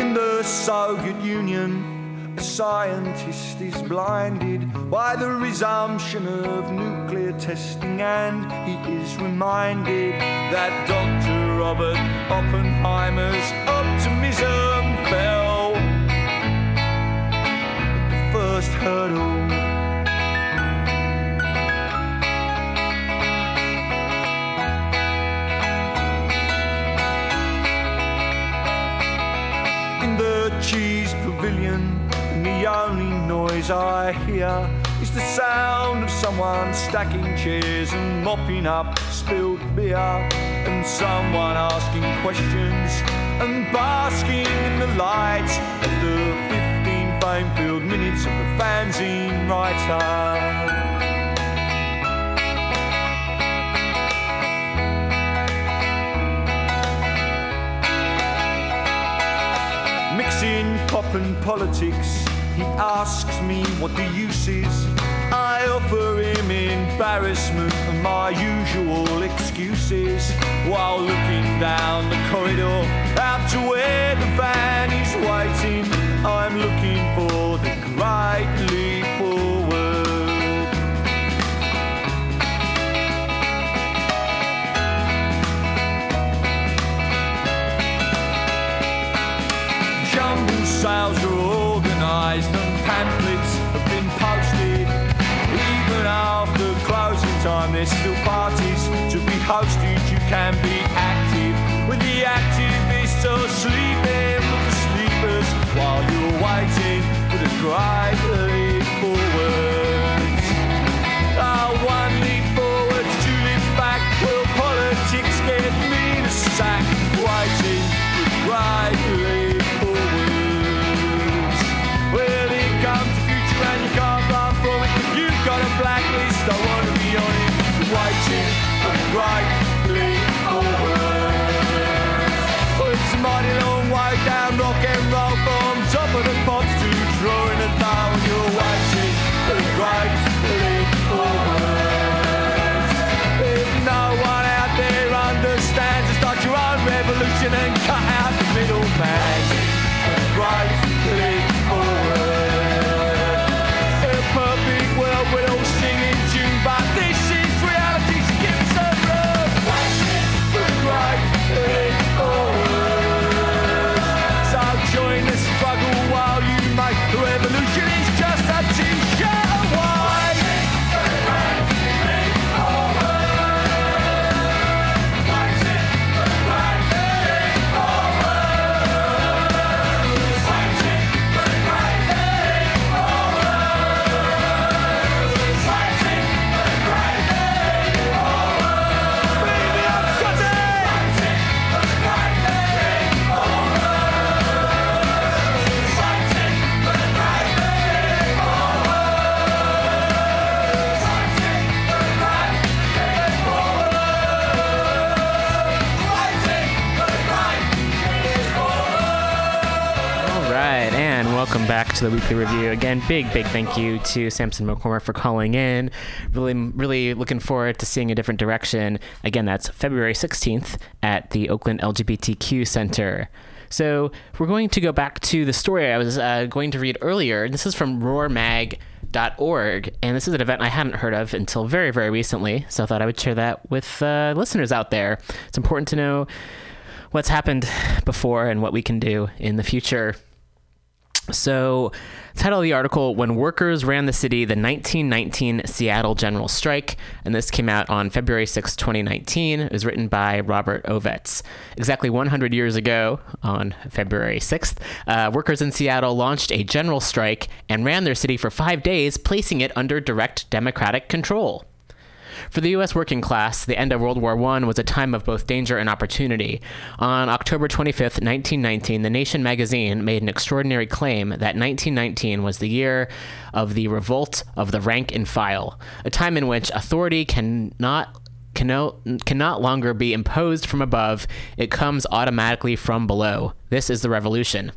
In the Soviet Union, a scientist is blinded by the resumption of nuclear testing, and he is reminded that Dr. Robert Oppenheimer's optimism fell in the cheese pavilion, and the only noise I hear is the sound of someone stacking chairs and mopping up spilled beer, and someone asking questions and basking in the light of the 15 fame-filled minutes of the fanzine writer. Mixing pop and politics, he asks me what the use is. I offer him embarrassment and my usual excuses while looking down the corridor out to where the van is waiting. I'm looking for the great leap forward. Jumble sales are organised and pamphlets have been posted. Even after closing time, there's still parties to be hosted. You can be active when the activists for and cut out the middleman. Back to the weekly review. Again, big, big thank you to Sampson McCormick for calling in. Really, really looking forward to seeing a different direction. Again, that's February 16th at the Oakland LGBTQ Center. So we're going to go back to the story I was uh, going to read earlier. This is from roarmag.org, and this is an event I hadn't heard of until very, very recently. So I thought I would share that with uh, listeners out there. It's important to know what's happened before and what we can do in the future. So, title of the article When Workers Ran the City, the 1919 Seattle General Strike. And this came out on February 6, 2019. It was written by Robert Ovetz. Exactly 100 years ago, on February 6th, uh, workers in Seattle launched a general strike and ran their city for five days, placing it under direct Democratic control. For the U.S. working class, the end of World War I was a time of both danger and opportunity. On October 25th, 1919, The Nation magazine made an extraordinary claim that 1919 was the year of the revolt of the rank and file, a time in which authority cannot cannot, cannot longer be imposed from above, it comes automatically from below. This is the revolution.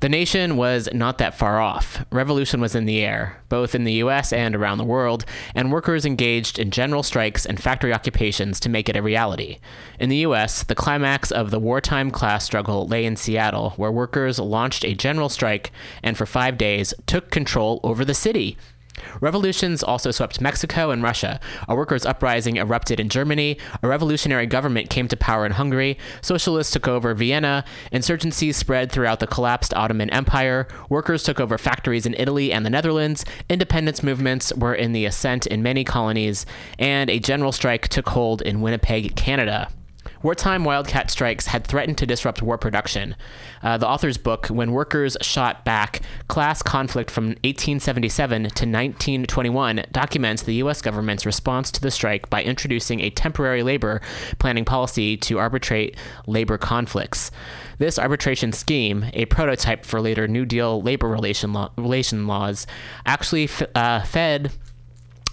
The nation was not that far off. Revolution was in the air, both in the US and around the world, and workers engaged in general strikes and factory occupations to make it a reality. In the US, the climax of the wartime class struggle lay in Seattle, where workers launched a general strike and for five days took control over the city. Revolutions also swept Mexico and Russia. A workers' uprising erupted in Germany. A revolutionary government came to power in Hungary. Socialists took over Vienna. Insurgencies spread throughout the collapsed Ottoman Empire. Workers took over factories in Italy and the Netherlands. Independence movements were in the ascent in many colonies. And a general strike took hold in Winnipeg, Canada. Wartime wildcat strikes had threatened to disrupt war production. Uh, the author's book, When Workers Shot Back Class Conflict from 1877 to 1921, documents the U.S. government's response to the strike by introducing a temporary labor planning policy to arbitrate labor conflicts. This arbitration scheme, a prototype for later New Deal labor relation, law, relation laws, actually f- uh, fed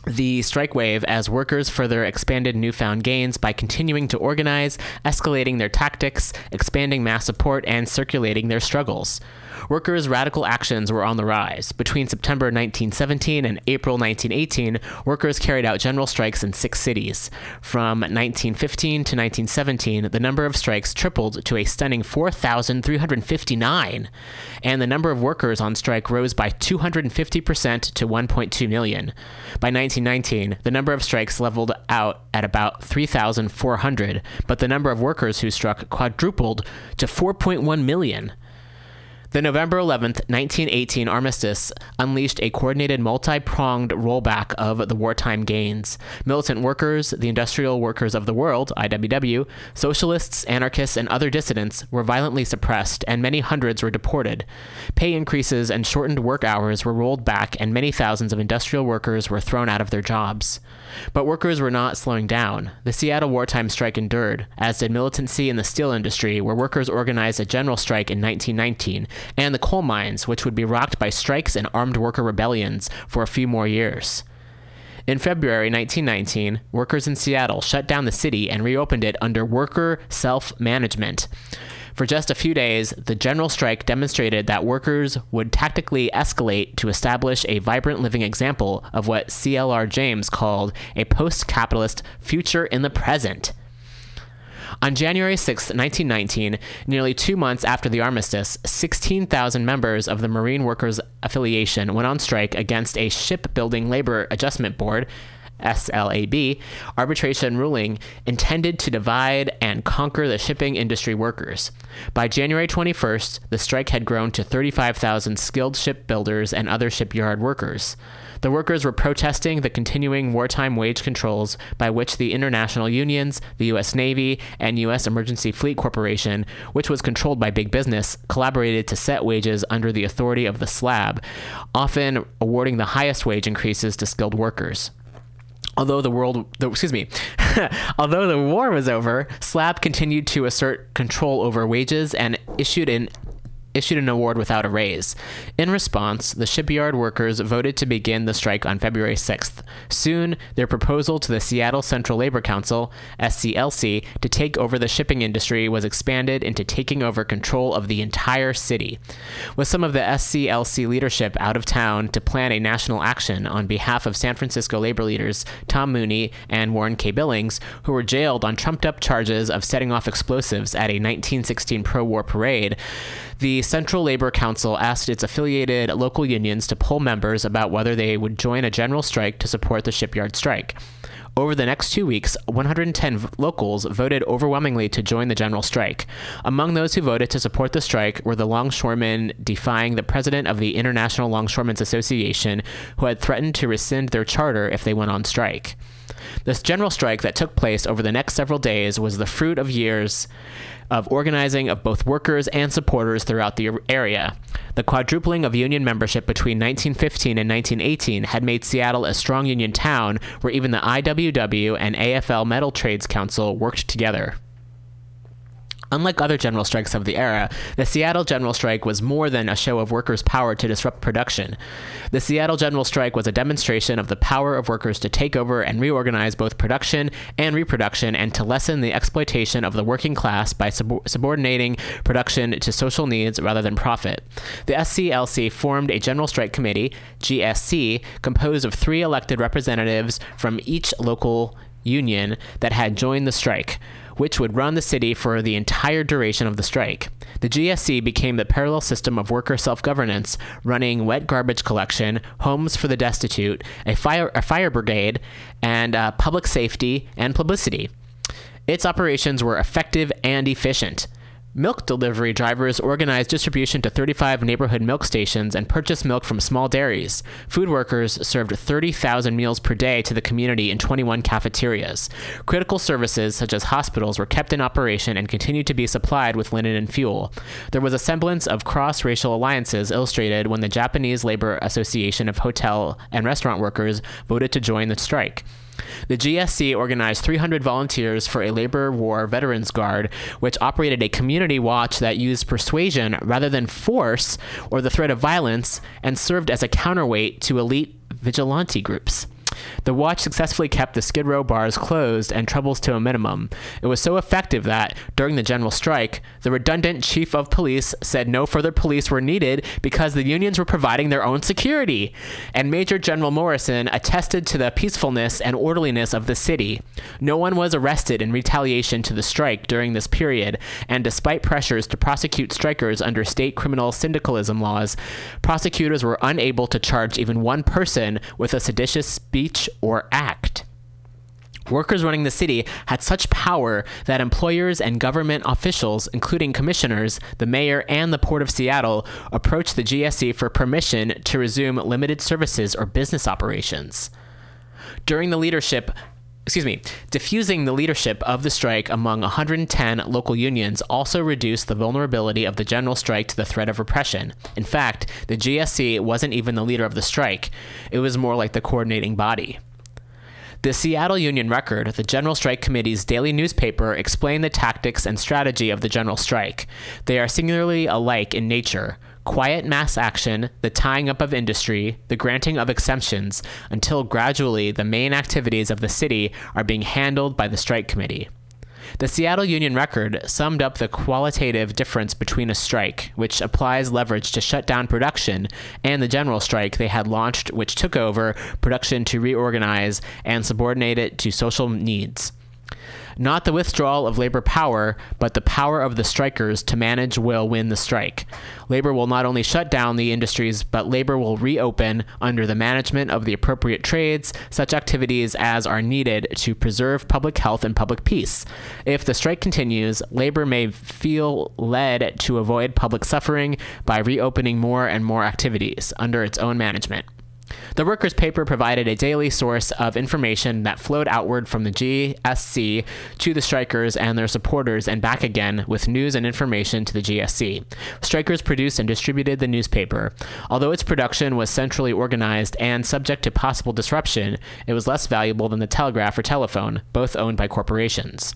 the strike wave as workers further expanded newfound gains by continuing to organize, escalating their tactics, expanding mass support, and circulating their struggles. Workers' radical actions were on the rise. Between September 1917 and April 1918, workers carried out general strikes in six cities. From 1915 to 1917, the number of strikes tripled to a stunning 4,359, and the number of workers on strike rose by 250% to 1.2 million. By 1919, the number of strikes leveled out at about 3,400, but the number of workers who struck quadrupled to 4.1 million. The November 11th, 1918 armistice unleashed a coordinated, multi pronged rollback of the wartime gains. Militant workers, the industrial workers of the world, IWW, socialists, anarchists, and other dissidents were violently suppressed, and many hundreds were deported. Pay increases and shortened work hours were rolled back, and many thousands of industrial workers were thrown out of their jobs. But workers were not slowing down. The Seattle wartime strike endured, as did militancy in the steel industry, where workers organized a general strike in 1919 and the coal mines, which would be rocked by strikes and armed worker rebellions for a few more years. In February 1919, workers in Seattle shut down the city and reopened it under worker self management. For just a few days, the general strike demonstrated that workers would tactically escalate to establish a vibrant living example of what CLR James called a post capitalist future in the present. On January 6, 1919, nearly two months after the armistice, 16,000 members of the Marine Workers Affiliation went on strike against a shipbuilding labor adjustment board. SLAB, arbitration ruling intended to divide and conquer the shipping industry workers. By January 21st, the strike had grown to 35,000 skilled shipbuilders and other shipyard workers. The workers were protesting the continuing wartime wage controls by which the international unions, the U.S. Navy, and U.S. Emergency Fleet Corporation, which was controlled by big business, collaborated to set wages under the authority of the slab, often awarding the highest wage increases to skilled workers. Although the world, excuse me, although the war was over, SLAB continued to assert control over wages and issued an issued an award without a raise. In response, the shipyard workers voted to begin the strike on February 6th. Soon, their proposal to the Seattle Central Labor Council, SCLC, to take over the shipping industry was expanded into taking over control of the entire city. With some of the SCLC leadership out of town to plan a national action on behalf of San Francisco labor leaders Tom Mooney and Warren K. Billings, who were jailed on trumped up charges of setting off explosives at a 1916 pro war parade, the Central Labor Council asked its affiliated local unions to poll members about whether they would join a general strike to support the shipyard strike. Over the next two weeks, 110 locals voted overwhelmingly to join the general strike. Among those who voted to support the strike were the longshoremen defying the president of the International Longshoremen's Association, who had threatened to rescind their charter if they went on strike. This general strike that took place over the next several days was the fruit of years of organizing of both workers and supporters throughout the area. The quadrupling of union membership between 1915 and 1918 had made Seattle a strong union town where even the IWW and AFL Metal Trades Council worked together. Unlike other general strikes of the era, the Seattle General Strike was more than a show of workers' power to disrupt production. The Seattle General Strike was a demonstration of the power of workers to take over and reorganize both production and reproduction and to lessen the exploitation of the working class by sub- subordinating production to social needs rather than profit. The SCLC formed a General Strike Committee, GSC, composed of three elected representatives from each local union that had joined the strike which would run the city for the entire duration of the strike. The GSC became the parallel system of worker self governance, running wet garbage collection, homes for the destitute, a fire, a fire brigade, and uh, public safety and publicity. Its operations were effective and efficient. Milk delivery drivers organized distribution to 35 neighborhood milk stations and purchased milk from small dairies. Food workers served 30,000 meals per day to the community in 21 cafeterias. Critical services, such as hospitals, were kept in operation and continued to be supplied with linen and fuel. There was a semblance of cross racial alliances illustrated when the Japanese Labor Association of Hotel and Restaurant Workers voted to join the strike. The GSC organized 300 volunteers for a labor war veterans guard, which operated a community watch that used persuasion rather than force or the threat of violence and served as a counterweight to elite vigilante groups. The watch successfully kept the Skid Row bars closed and troubles to a minimum. It was so effective that, during the general strike, the redundant chief of police said no further police were needed because the unions were providing their own security. And Major General Morrison attested to the peacefulness and orderliness of the city. No one was arrested in retaliation to the strike during this period, and despite pressures to prosecute strikers under state criminal syndicalism laws, prosecutors were unable to charge even one person with a seditious speech or act. Workers running the city had such power that employers and government officials, including commissioners, the mayor, and the Port of Seattle, approached the GSC for permission to resume limited services or business operations. During the leadership excuse me, diffusing the leadership of the strike among 110 local unions also reduced the vulnerability of the general strike to the threat of repression. In fact, the GSC wasn't even the leader of the strike, it was more like the coordinating body. The Seattle Union Record, the General Strike Committee's daily newspaper, explained the tactics and strategy of the general strike. They are singularly alike in nature quiet mass action, the tying up of industry, the granting of exemptions, until gradually the main activities of the city are being handled by the strike committee. The Seattle Union Record summed up the qualitative difference between a strike, which applies leverage to shut down production, and the general strike they had launched, which took over production to reorganize and subordinate it to social needs. Not the withdrawal of labor power, but the power of the strikers to manage will win the strike. Labor will not only shut down the industries, but labor will reopen under the management of the appropriate trades, such activities as are needed to preserve public health and public peace. If the strike continues, labor may feel led to avoid public suffering by reopening more and more activities under its own management. The workers' paper provided a daily source of information that flowed outward from the GSC to the strikers and their supporters and back again with news and information to the GSC. Strikers produced and distributed the newspaper. Although its production was centrally organized and subject to possible disruption, it was less valuable than the telegraph or telephone, both owned by corporations.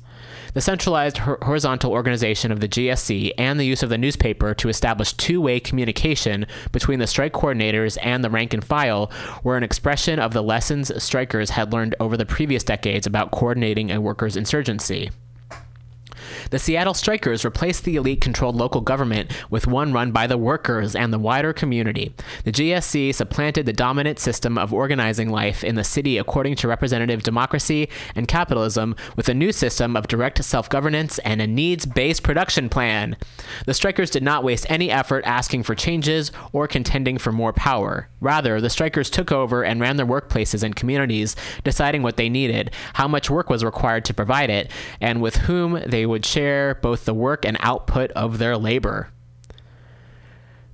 The centralized horizontal organization of the GSC and the use of the newspaper to establish two way communication between the strike coordinators and the rank and file were an expression of the lessons strikers had learned over the previous decades about coordinating a workers' insurgency. The Seattle Strikers replaced the elite controlled local government with one run by the workers and the wider community. The GSC supplanted the dominant system of organizing life in the city according to representative democracy and capitalism with a new system of direct self governance and a needs based production plan. The strikers did not waste any effort asking for changes or contending for more power. Rather, the strikers took over and ran their workplaces and communities, deciding what they needed, how much work was required to provide it, and with whom they would share both the work and output of their labor.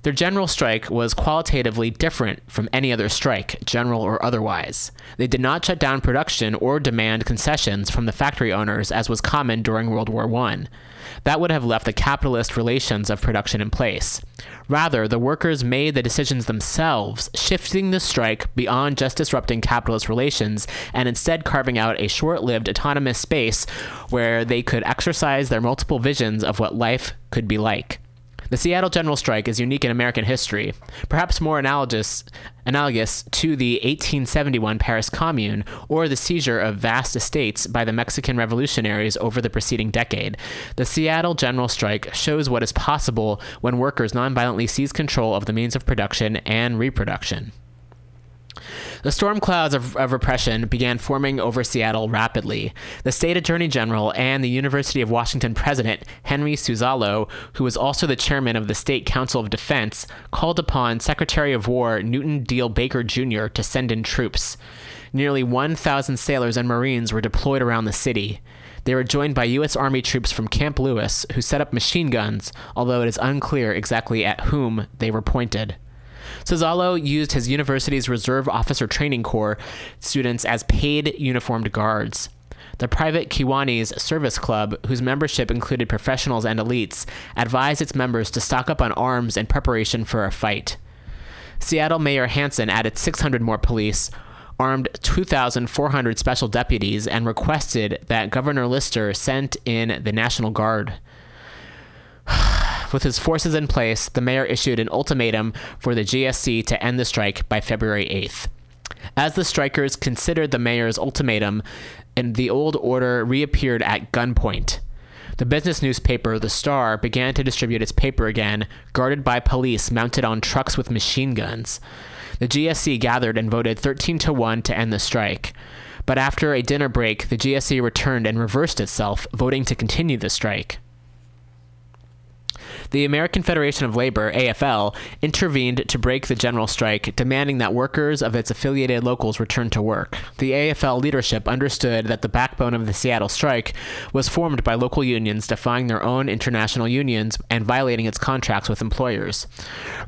Their general strike was qualitatively different from any other strike, general or otherwise. They did not shut down production or demand concessions from the factory owners as was common during World War I. That would have left the capitalist relations of production in place. Rather, the workers made the decisions themselves, shifting the strike beyond just disrupting capitalist relations and instead carving out a short lived autonomous space where they could exercise their multiple visions of what life could be like. The Seattle General Strike is unique in American history, perhaps more analogous, analogous to the 1871 Paris Commune or the seizure of vast estates by the Mexican revolutionaries over the preceding decade. The Seattle General Strike shows what is possible when workers nonviolently seize control of the means of production and reproduction. The storm clouds of, of, repression began forming over Seattle rapidly. The state attorney general and the University of Washington president, Henry Suzzallo, who was also the chairman of the State Council of Defense, called upon Secretary of War Newton Diehl Baker Jr. to send in troops. Nearly 1,000 sailors and Marines were deployed around the city. They were joined by U.S. Army troops from Camp Lewis who set up machine guns, although it is unclear exactly at whom they were pointed. Suzzallo used his university's Reserve Officer Training Corps students as paid uniformed guards. The private Kiwanis Service Club, whose membership included professionals and elites, advised its members to stock up on arms in preparation for a fight. Seattle Mayor Hanson added 600 more police, armed 2,400 special deputies, and requested that Governor Lister sent in the National Guard. With his forces in place, the mayor issued an ultimatum for the GSC to end the strike by February 8th. As the strikers considered the mayor's ultimatum, and the old order reappeared at gunpoint. The business newspaper, The Star, began to distribute its paper again, guarded by police mounted on trucks with machine guns. The GSC gathered and voted 13 to 1 to end the strike. But after a dinner break, the GSC returned and reversed itself, voting to continue the strike. The American Federation of Labor, AFL, intervened to break the general strike, demanding that workers of its affiliated locals return to work. The AFL leadership understood that the backbone of the Seattle strike was formed by local unions defying their own international unions and violating its contracts with employers.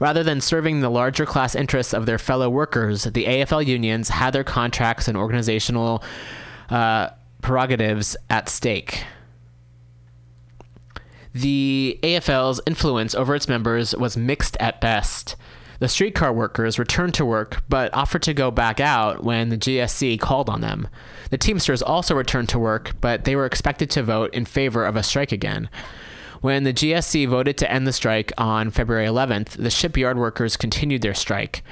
Rather than serving the larger class interests of their fellow workers, the AFL unions had their contracts and organizational uh, prerogatives at stake. The AFL's influence over its members was mixed at best. The streetcar workers returned to work but offered to go back out when the GSC called on them. The Teamsters also returned to work, but they were expected to vote in favor of a strike again. When the GSC voted to end the strike on February 11th, the shipyard workers continued their strike.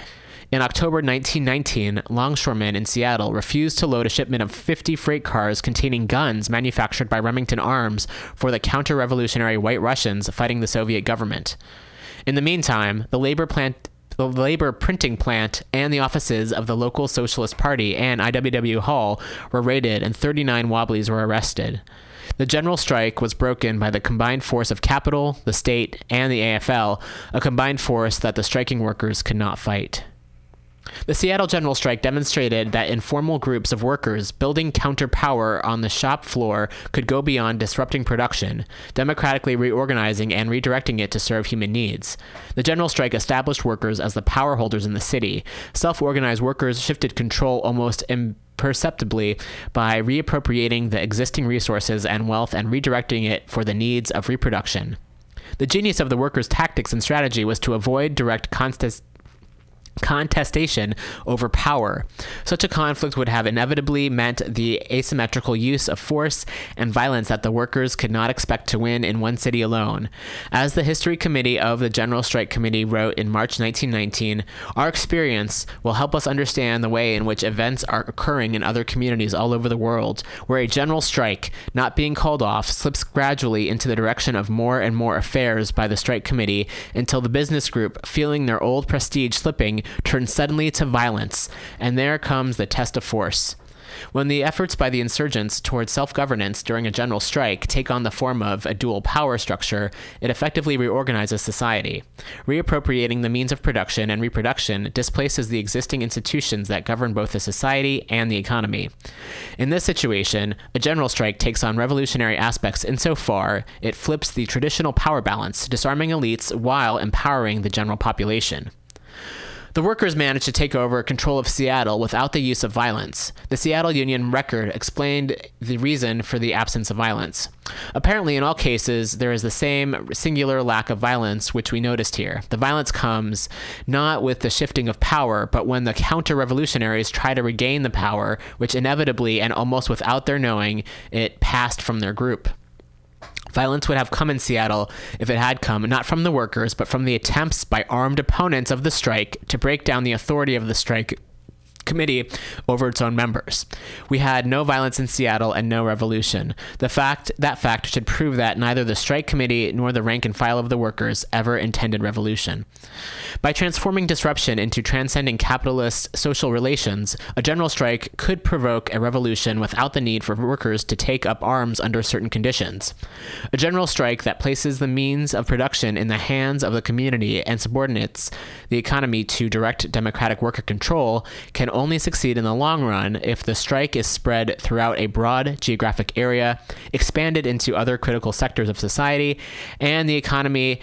In October 1919, longshoremen in Seattle refused to load a shipment of 50 freight cars containing guns manufactured by Remington Arms for the counter revolutionary White Russians fighting the Soviet government. In the meantime, the labor plant the labor printing plant and the offices of the local Socialist Party and IWW Hall were raided and 39 Wobblies were arrested. The general strike was broken by the combined force of capital, the state, and the AFL, a combined force that the striking workers could not fight. The Seattle general strike demonstrated that informal groups of workers building counter power on the shop floor could go beyond disrupting production, democratically reorganizing and redirecting it to serve human needs. The general strike established workers as the power holders in the city. Self organized workers shifted control almost imperceptibly by reappropriating the existing resources and wealth and redirecting it for the needs of reproduction. The genius of the workers' tactics and strategy was to avoid direct contest contestation over power. Such a conflict would have inevitably meant the asymmetrical use of force and violence that the workers could not expect to win in one city alone. As the History Committee of the General Strike Committee wrote in March 1919, our experience will help us understand the way in which events are occurring in other communities all over the world, where a general strike, not being called off, slips gradually into the direction of more and more affairs by the strike committee until the business group, feeling their old prestige slipping, turns suddenly to violence, and there comes the test of force. When the efforts by the insurgents towards self governance during a general strike take on the form of a dual power structure, it effectively reorganizes society. Reappropriating the means of production and reproduction displaces the existing institutions that govern both the society and the economy. In this situation, a general strike takes on revolutionary aspects insofar it flips the traditional power balance, disarming elites while empowering the general population. The workers managed to take over control of Seattle without the use of violence. The Seattle Union record explained the reason for the absence of violence. Apparently, in all cases, there is the same singular lack of violence which we noticed here. The violence comes not with the shifting of power, but when the counter revolutionaries try to regain the power, which inevitably and almost without their knowing it passed from their group. Violence would have come in Seattle if it had come not from the workers, but from the attempts by armed opponents of the strike to break down the authority of the strike committee over its own members. We had no violence in Seattle and no revolution. The fact that fact should prove that neither the strike committee nor the rank and file of the workers ever intended revolution. By transforming disruption into transcending capitalist social relations, a general strike could provoke a revolution without the need for workers to take up arms under certain conditions. A general strike that places the means of production in the hands of the community and subordinates the economy to direct democratic worker control can only succeed in the long run if the strike is spread throughout a broad geographic area, expanded into other critical sectors of society and the economy,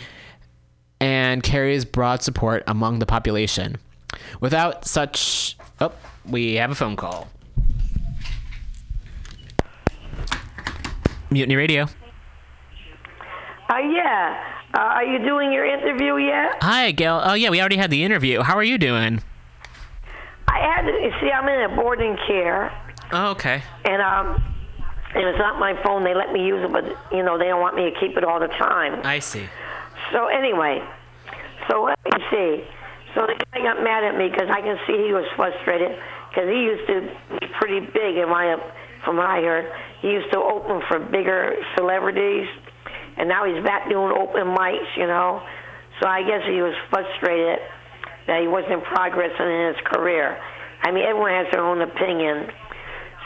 and carries broad support among the population. Without such. Oh, we have a phone call. Mutiny Radio. Uh, yeah. Uh, are you doing your interview yet? Hi, Gail. Oh, yeah, we already had the interview. How are you doing? I had to, you see, I'm in a boarding care, Oh, okay. and um, and it's not my phone. They let me use it, but you know they don't want me to keep it all the time. I see. So anyway, so let me see. So the guy got mad at me because I can see he was frustrated because he used to be pretty big in my, from what I heard, he used to open for bigger celebrities, and now he's back doing open mics, you know. So I guess he was frustrated that he wasn't progressing in his career. I mean, everyone has their own opinion.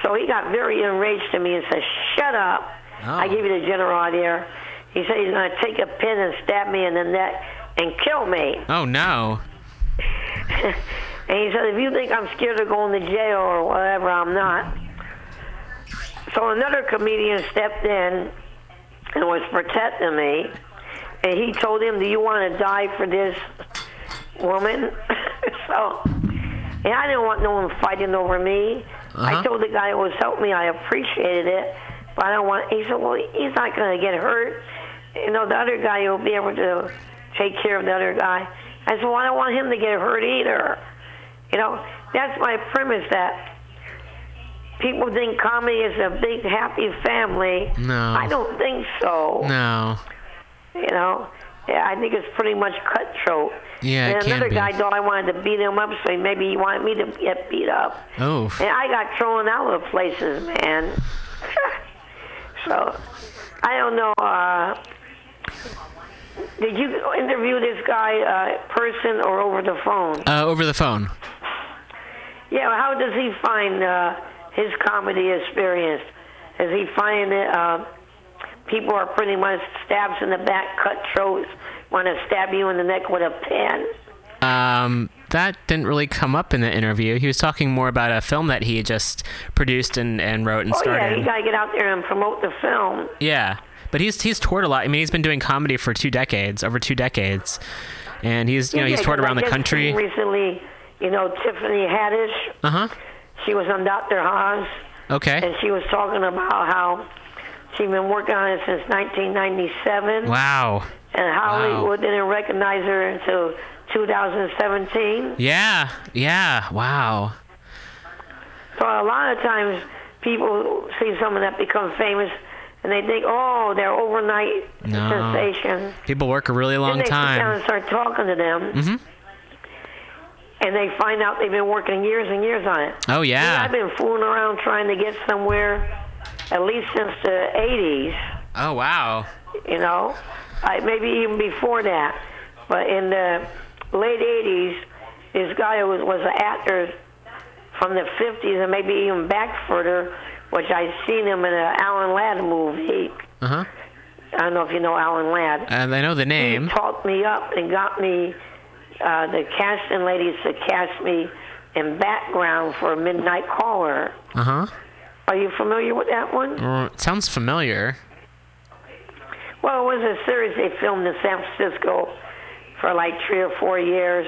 So he got very enraged to me and said, "Shut up! Oh. I give you the general idea." He said he's going to take a pin and stab me in the neck and kill me. Oh, no. and he said, if you think I'm scared of going to jail or whatever, I'm not. So another comedian stepped in and was protecting me. And he told him, do you want to die for this woman? so, and I didn't want no one fighting over me. I Uh-huh. told the guy who was helping me I appreciated it, but I don't want. He said, "Well, he's not going to get hurt. You know, the other guy will be able to take care of the other guy." I said, "Well, I don't want him to get hurt either." You know, that's my premise. That people think comedy is a big happy family. No. I don't think so. No. You know, I think it's pretty much cutthroat. Yeah, it and another guy thought I wanted to beat him up, so maybe he wanted me to get beat up. Oh. And I got thrown out of places, man. so, I don't know. Uh, did you interview this guy, uh, person or over the phone? Uh, over the phone. Yeah, well, how does he find uh, his comedy experience? Does he find that uh, people are pretty much stabs in the back, cutthroats, want to stab you in the neck with a pen? Um, that didn't really come up in the interview. He was talking more about a film that he just produced and, and wrote and Oh starred yeah, you gotta get out there and promote the film. Yeah, but he's he's toured a lot. I mean, he's been doing comedy for two decades, over two decades, and he's you know Yeah, he's toured around I the country. Recently, you know, Tiffany Haddish. Uh huh. She was on Dr. Haas, Okay. and she was talking about how she's been working on it since 1997. Wow. And Hollywood didn't recognize her until 2017. Yeah. Yeah. Wow. So a lot of times people see someone that becomes famous and they think, oh, they're overnight No. sensation. People work a really long then they sit down time. and start talking to them, Mhm. and they find out they've been working years and years on it. Oh yeah. I've been fooling around trying to get somewhere at least since the 80s, Oh wow. you know, I, maybe even before that. But in the late 80s, this guy who was, was an actor from the 50s and maybe even back further, which I seen him in an Alan Ladd movie. Uh huh. I don't know if you know Alan Ladd. And I know the name. He talked me up and got me uh, the casting ladies to cast me in background for Midnight Caller. Uh huh. Are you familiar with that one? Uh, sounds familiar. Well, it was a series they filmed in San Francisco for like three or four years.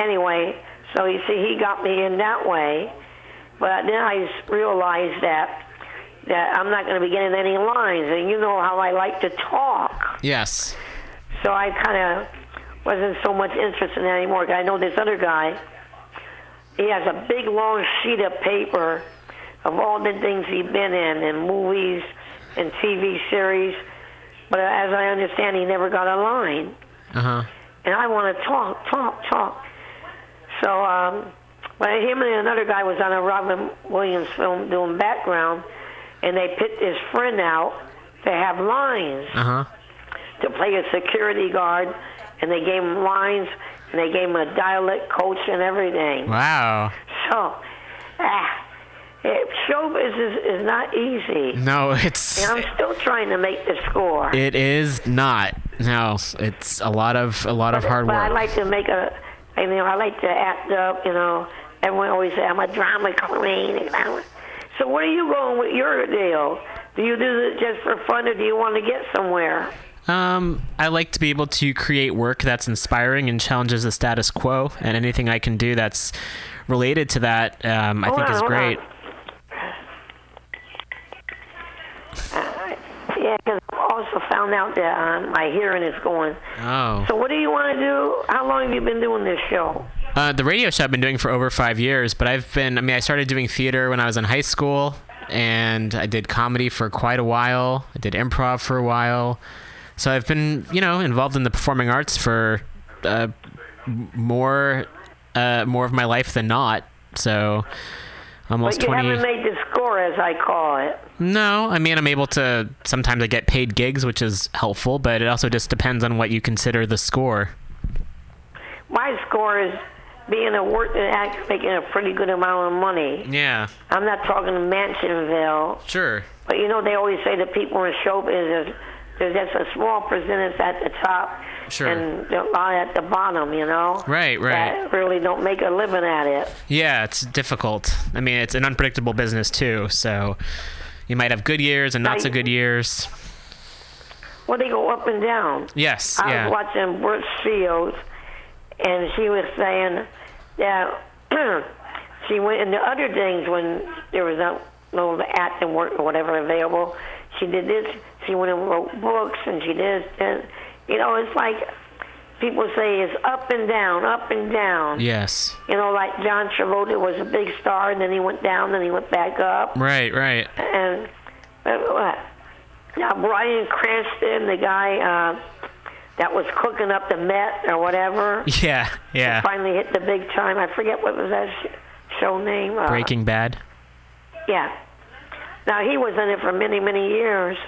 Anyway, so you see, he got me in that way. But then I realized that that I'm not going to be getting any lines, and you know how I like to talk. Yes. So I kind of wasn't so much interested in it anymore. I know this other guy. He has a big long sheet of paper of all the things he's been in, in movies and TV series. But as I understand, he never got a line. Uh huh. And I want to talk, talk, talk. So, um, but him and another guy was on a Robin Williams film doing background, and they picked his friend out to have lines Uh huh. to play a security guard, and they gave him lines, and they gave him a dialect coach and everything. Wow. So, ah, it, show business is not easy. No, it's And I'm still trying to make the score. it is not. No, it's a lot of a lot of hard but I like to make a, I mean, I like to act up, you know, everyone always say I'm a drama queen. So where are you going with your deal? Do you do it just for fun, or do you want to get somewhere? Um, I like to be able to create work that's inspiring and challenges the status quo, and anything I can do that's related to that, um, I Hold think on, is great. on. Uh, yeah, because I also found out that uh, my hearing is going. Oh. So what do you want to do? How long have you been doing this show? Uh, the radio show I've been doing for over five years, but I've been, I mean, I started doing theater when I was in high school, and I did comedy for quite a while. I did improv for a while. So I've been, you know, involved in the performing arts for uh, more, uh, more of my life than not. So almost but you 20. haven't made the score, as I call it. No, I mean I'm able to sometimes I get paid gigs, which is helpful, but it also just depends on what you consider the score. My score is being a working actor making a pretty good amount of money. Yeah. I'm not talking Mansonville. Sure. But you know, they always say the people in show business, there's just a small percentage at the top Sure. and a lot at the bottom, you know? Right, right. That really don't make a living at it. Yeah, it's difficult. I mean, it's an unpredictable business too, so you might have good years and not so good years. Well, they go up and down. Yes, I yeah. was watching Brooke Shields, and she was saying that she went into other things when there was no, no acting work or whatever available. She did this. She went and wrote books, and she did. And you know, it's like people say it's up and down, up and down. Yes. You know, like John Travolta was a big star, and then he went down, then he went back up. Right, right. And uh, what? Now Bryan Cranston, the guy uh, that was cooking up the Met or whatever, Yeah, yeah. finally hit the big time. I forget what was that sh- show name. Uh, Breaking Bad. Yeah. Now he was in it for many, many years,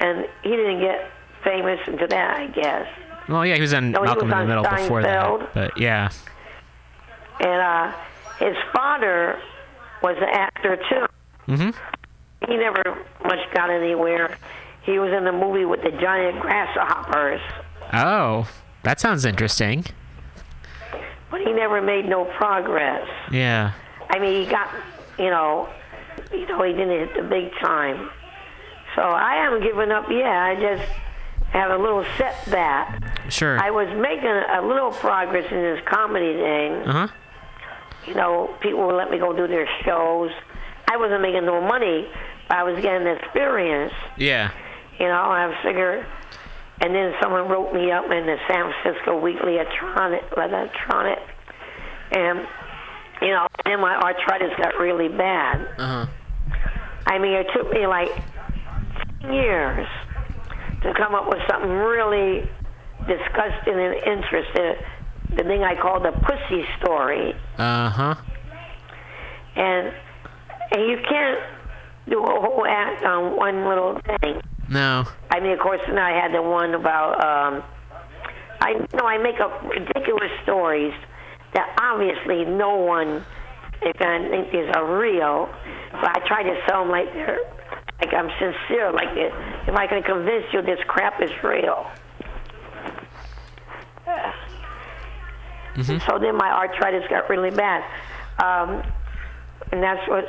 and he didn't get famous into that, I guess. Well, yeah, he was in No, Malcolm was in the Middle before that, but yeah. And uh, his father was an actor too. Mhm. He never much got anywhere. He was in the movie with the giant grasshoppers, Oh, that sounds interesting. but he never made no progress. Yeah. I mean, he got, you know, you know, he didn't hit the big time. So I haven't given up yet. I just have a little setback. Sure. I was making a little progress in this comedy thing. Uh huh. You know, people would let me go do their shows. I wasn't making no money, but I was getting experience. Yeah. You know, I figured. And then someone wrote me up in the San Francisco Weekly Electronic, Electronic, and you know, then my arthritis got really bad. Uh huh. I mean, it took me like 10 years to come up with something really disgusting and interesting. The thing I call the pussy story. Uh huh. And, and you can't do a whole act on one little thing. No. I mean, of course, then I had the one about, um, I you know I make up ridiculous stories that obviously no one going to think these are real, but I try to sell them like they're, like I'm sincere, like it, if I can convince you this crap is real. So then my arthritis got really bad. Um, and that's what's,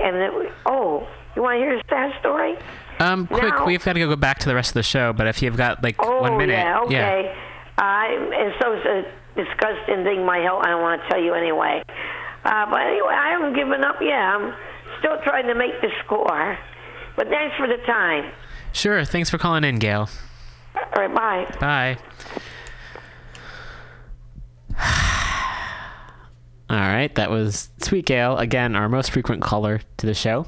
and it, oh, you want to hear a sad story? Um, quick, Now- we've got to go back to the rest of the show, but if you've got like Oh, one minute, yeah, okay. I, and so it's a disgusting thing, my health, I don't want to tell you anyway. Uh, but anyway, I haven't given up yet. I'm still trying to make the score. But thanks for the time. Sure. Thanks for calling in, Gail. All right, bye. Bye. All right, that was Sweet Gail, again, our most frequent caller to the show.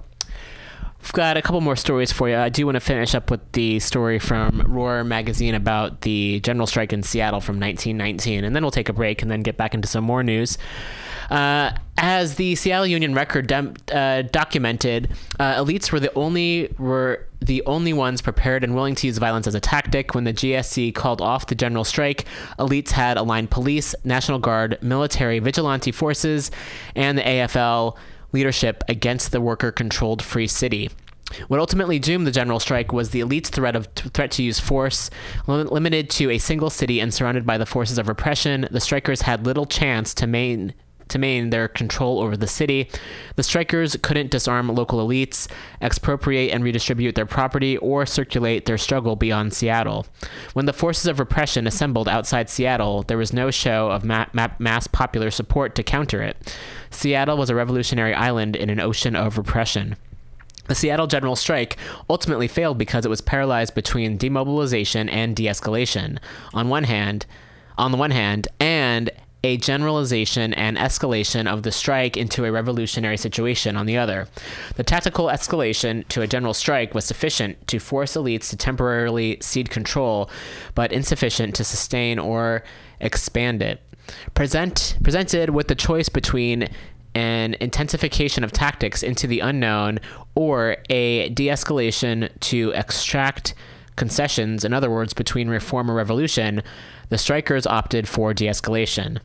We've got a couple more stories for you. I do want to finish up with the story from Roar Magazine about the general strike in Seattle from 1919, and then we'll take a break and then get back into some more news. Uh, as the Seattle Union Record dem- uh, documented, uh, elites were the only were the only ones prepared and willing to use violence as a tactic. When the GSC called off the general strike, elites had aligned police, National Guard, military, vigilante forces, and the AFL leadership against the worker-controlled Free City. What ultimately doomed the general strike was the elite's threat of threat to use force, lim- limited to a single city and surrounded by the forces of repression. The strikers had little chance to main to maintain their control over the city. The strikers couldn't disarm local elites, expropriate and redistribute their property, or circulate their struggle beyond Seattle. When the forces of repression assembled outside Seattle, there was no show of ma- ma- mass popular support to counter it. Seattle was a revolutionary island in an ocean of repression. The Seattle General Strike ultimately failed because it was paralyzed between demobilization and de-escalation on one hand, on the one hand, and a generalization and escalation of the strike into a revolutionary situation on the other. The tactical escalation to a general strike was sufficient to force elites to temporarily cede control, but insufficient to sustain or expand it. Present, presented with the choice between an intensification of tactics into the unknown or a de escalation to extract concessions, in other words, between reform or revolution, the strikers opted for de escalation.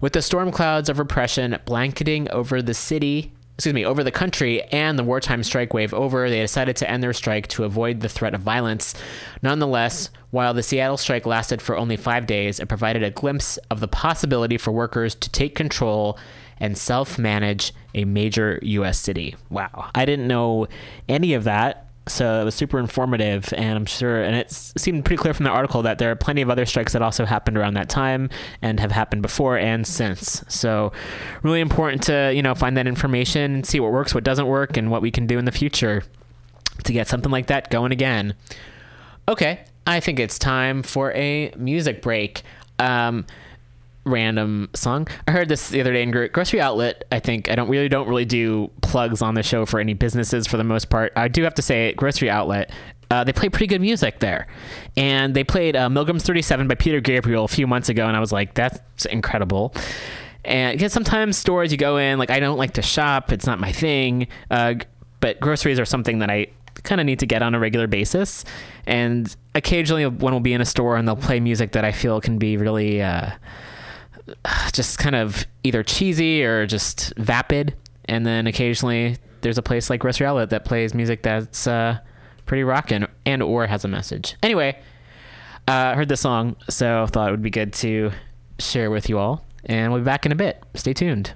With the storm clouds of repression blanketing over the city, excuse me, over the country and the wartime strike wave over, they decided to end their strike to avoid the threat of violence. Nonetheless, while the Seattle strike lasted for only five days, it provided a glimpse of the possibility for workers to take control and self manage a major U.S. city. Wow. I didn't know any of that. So it was super informative, and I'm sure, and it seemed pretty clear from the article that there are plenty of other strikes that also happened around that time and have happened before and since. So, really important to you know find that information, and see what works, what doesn't work, and what we can do in the future to get something like that going again. Okay, I think it's time for a music break. Um, random song. I heard this the other day in grocery outlet. I think I don't really don't really do plugs on the show for any businesses for the most part. I do have to say, grocery outlet. Uh, they play pretty good music there, and they played uh, Milgram's 37 by Peter Gabriel a few months ago, and I was like, that's incredible. And because sometimes stores you go in, like I don't like to shop, it's not my thing. Uh, but groceries are something that I kind of need to get on a regular basis. And occasionally, one will be in a store and they'll play music that I feel can be really uh, just kind of either cheesy or just vapid. And then occasionally there's a place like Outlet that plays music that's uh, pretty rockin' and or has a message. Anyway, I uh, heard this song, so thought it would be good to share with you all. And we'll be back in a bit. Stay tuned.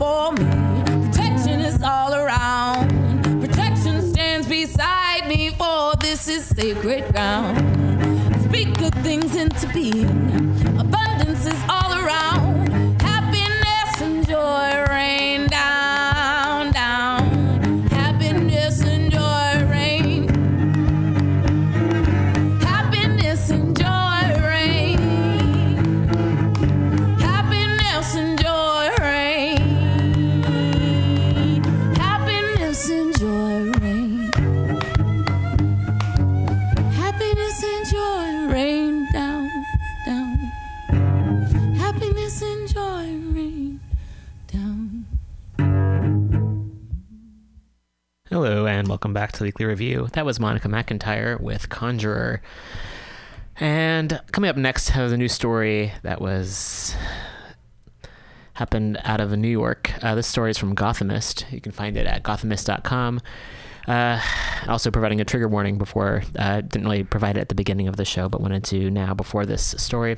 Before me. Protection is all around. Protection stands beside me, for this is sacred ground. Speak good things into being. Abundance is all around. Welcome back to the Weekly Review. That was Monica McIntyre with Conjurer. And coming up next, has a new story that was happened out of New York. Uh, this story is from Gothamist. You can find it at gothamist.com. Uh, also providing a trigger warning before, uh, didn't really provide it at the beginning of the show, but wanted to now before this story.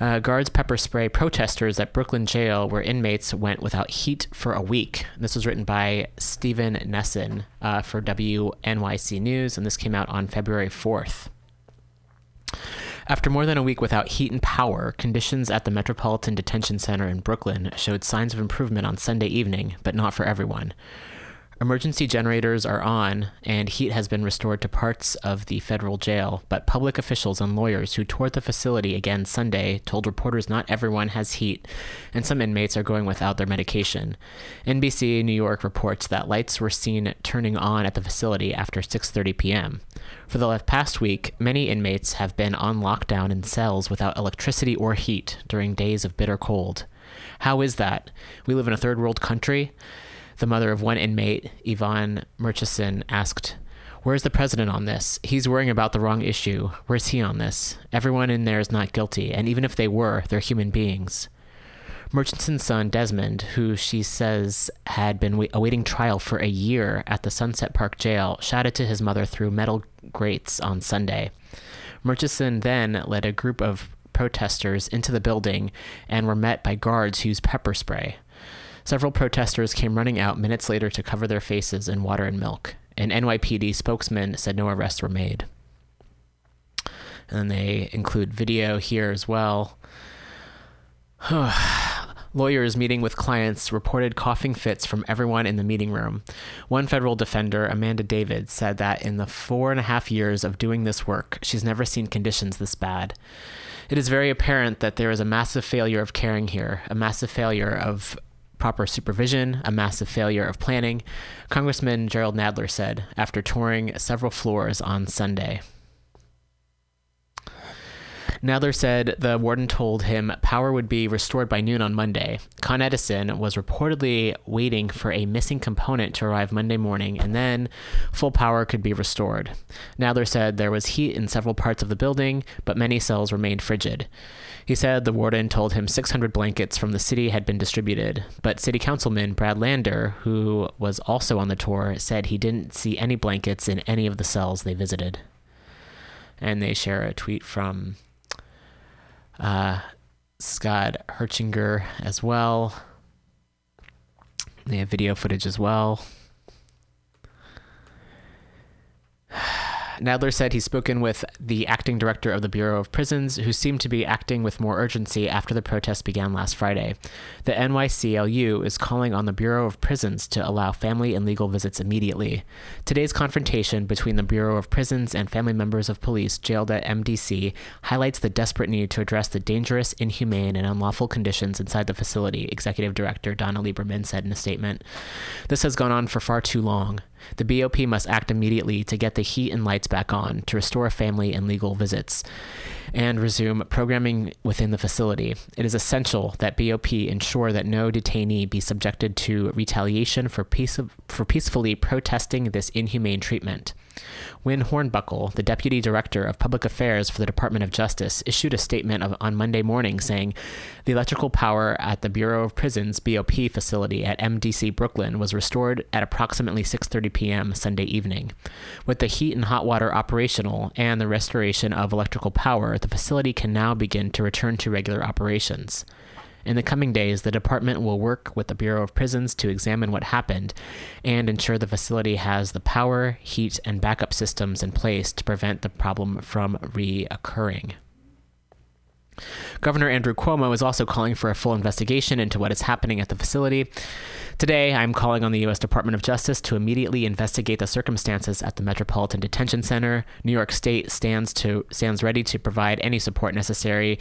Uh, guards pepper spray protesters at Brooklyn jail where inmates went without heat for a week. This was written by Stephen Nessen uh, for WNYC News, and this came out on February 4th. After more than a week without heat and power, conditions at the Metropolitan Detention Center in Brooklyn showed signs of improvement on Sunday evening, but not for everyone. Emergency generators are on, and heat has been restored to parts of the federal jail, but public officials and lawyers who toured the facility again Sunday told reporters not everyone has heat, and some inmates are going without their medication. NBC New York reports that lights were seen turning on at the facility after 6:30 p.m. For the past week, many inmates have been on lockdown in cells without electricity or heat during days of bitter cold. How is that? We live in a third world country. The mother of one inmate, Yvonne Murchison, asked, Where's the president on this? He's worrying about the wrong issue. Where's he on this? Everyone in there is not guilty, and even if they were, they're human beings. Murchison's son, Desmond, who she says had been awaiting trial for a year at the Sunset Park jail, shouted to his mother through metal grates on Sunday. Murchison then led a group of protesters into the building and were met by guards who used pepper spray. Several protesters came running out minutes later to cover their faces in water and milk. An NYPD spokesman said no arrests were made. And they include video here as well. Lawyers meeting with clients reported coughing fits from everyone in the meeting room. One federal defender, Amanda David, said that in the four and a half years of doing this work, she's never seen conditions this bad. It is very apparent that there is a massive failure of caring here, a massive failure of proper supervision, a massive failure of planning, Congressman Jerrold Nadler said after touring several floors on Sunday. Nadler said the warden told him power would be restored by noon on Monday. Con Edison was reportedly waiting for a missing component to arrive Monday morning, and then full power could be restored. Nadler said there was heat in several parts of the building, but many cells remained frigid. He said the warden told him 600 blankets from the city had been distributed, but city councilman Brad Lander, who was also on the tour, said he didn't see any blankets in any of the cells they visited. And they share a tweet from uh, Scott Hechinger as well. They have video footage as well. Nadler said he's spoken with the acting director of the Bureau of Prisons, who seemed to be acting with more urgency after the protests began last Friday. The NYCLU is calling on the Bureau of Prisons to allow family and legal visits immediately. Today's confrontation between the Bureau of Prisons and family members of police jailed at MDC highlights the desperate need to address the dangerous, inhumane, and unlawful conditions inside the facility, Executive Director Donna Lieberman said in a statement. This has gone on for far too long. The BOP must act immediately to get the heat and lights back on, to restore family and legal visits, and resume programming within the facility. It is essential that BOP ensure that no detainee be subjected to retaliation for, peace for peacefully protesting this inhumane treatment. Wyn Hornbuckle, the Deputy Director of Public Affairs for the Department of Justice, issued a statement of, on Monday morning saying the electrical power at the Bureau of Prisons BOP facility at MDC Brooklyn was restored at approximately 6:30 p.m. Sunday evening. With the heat and hot water operational and the restoration of electrical power, the facility can now begin to return to regular operations. In the coming days, the department will work with the Bureau of Prisons to examine what happened and ensure the facility has the power, heat, and backup systems in place to prevent the problem from reoccurring. Governor Andrew Cuomo is also calling for a full investigation into what is happening at the facility. Today, I'm calling on the U.S. Department of Justice to immediately investigate the circumstances at the Metropolitan Detention Center. New York State stands to stands ready to provide any support necessary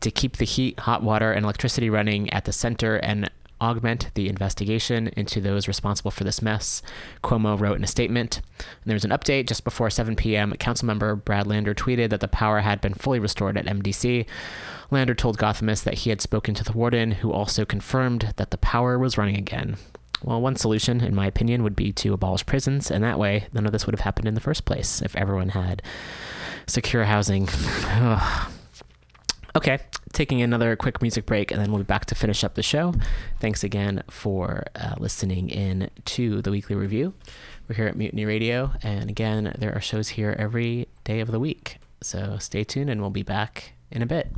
to keep the heat, hot water, and electricity running at the center and augment the investigation into those responsible for this mess, Cuomo wrote in a statement. And there was an update just before 7 p.m. Councilmember Brad Lander tweeted that the power had been fully restored at MDC. Lander told Gothamist that he had spoken to the warden, who also confirmed that the power was running again. Well, one solution, in my opinion, would be to abolish prisons, and that way none of this would have happened in the first place if everyone had secure housing. Okay, taking another quick music break, and then we'll be back to finish up the show. Thanks again for uh, listening in to the weekly review. We're here at Mutiny Radio, and again, there are shows here every day of the week. So stay tuned, and we'll be back in a bit.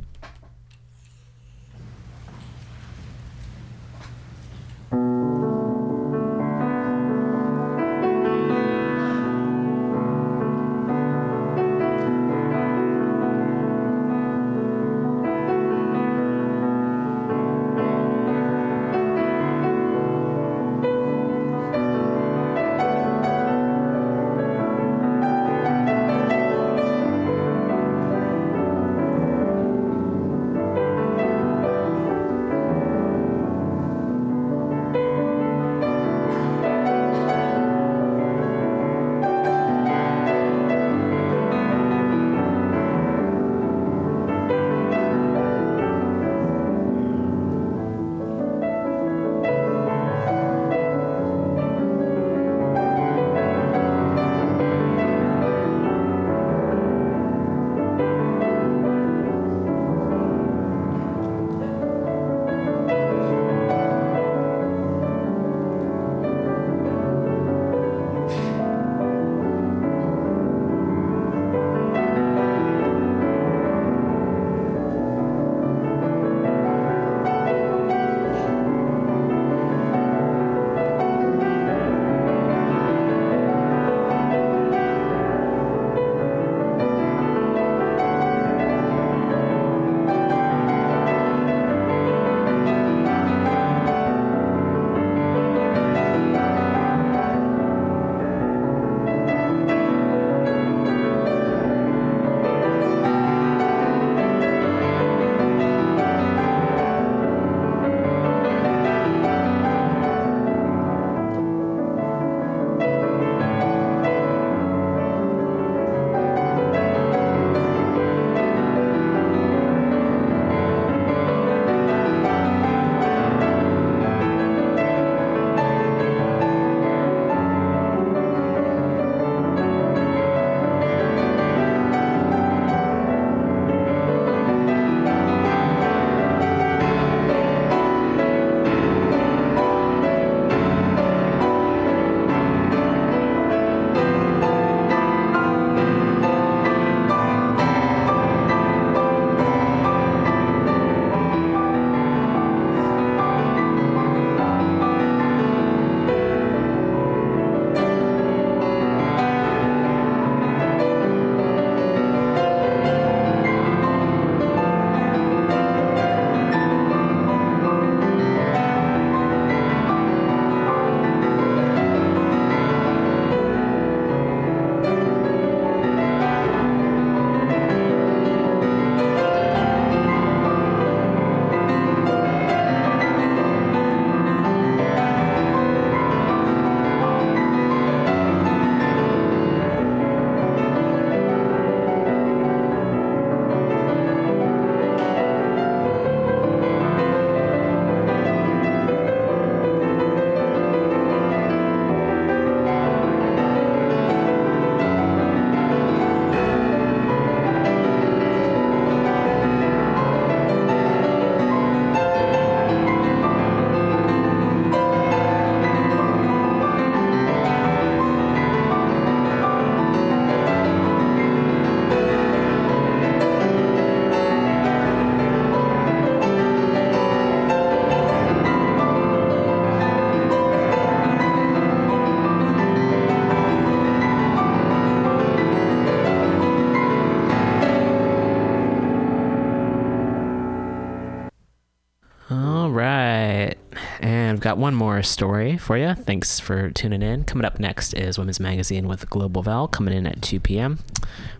One more story for you. Thanks for tuning in. Coming up next is Women's Magazine with Global Val coming in at 2 p.m.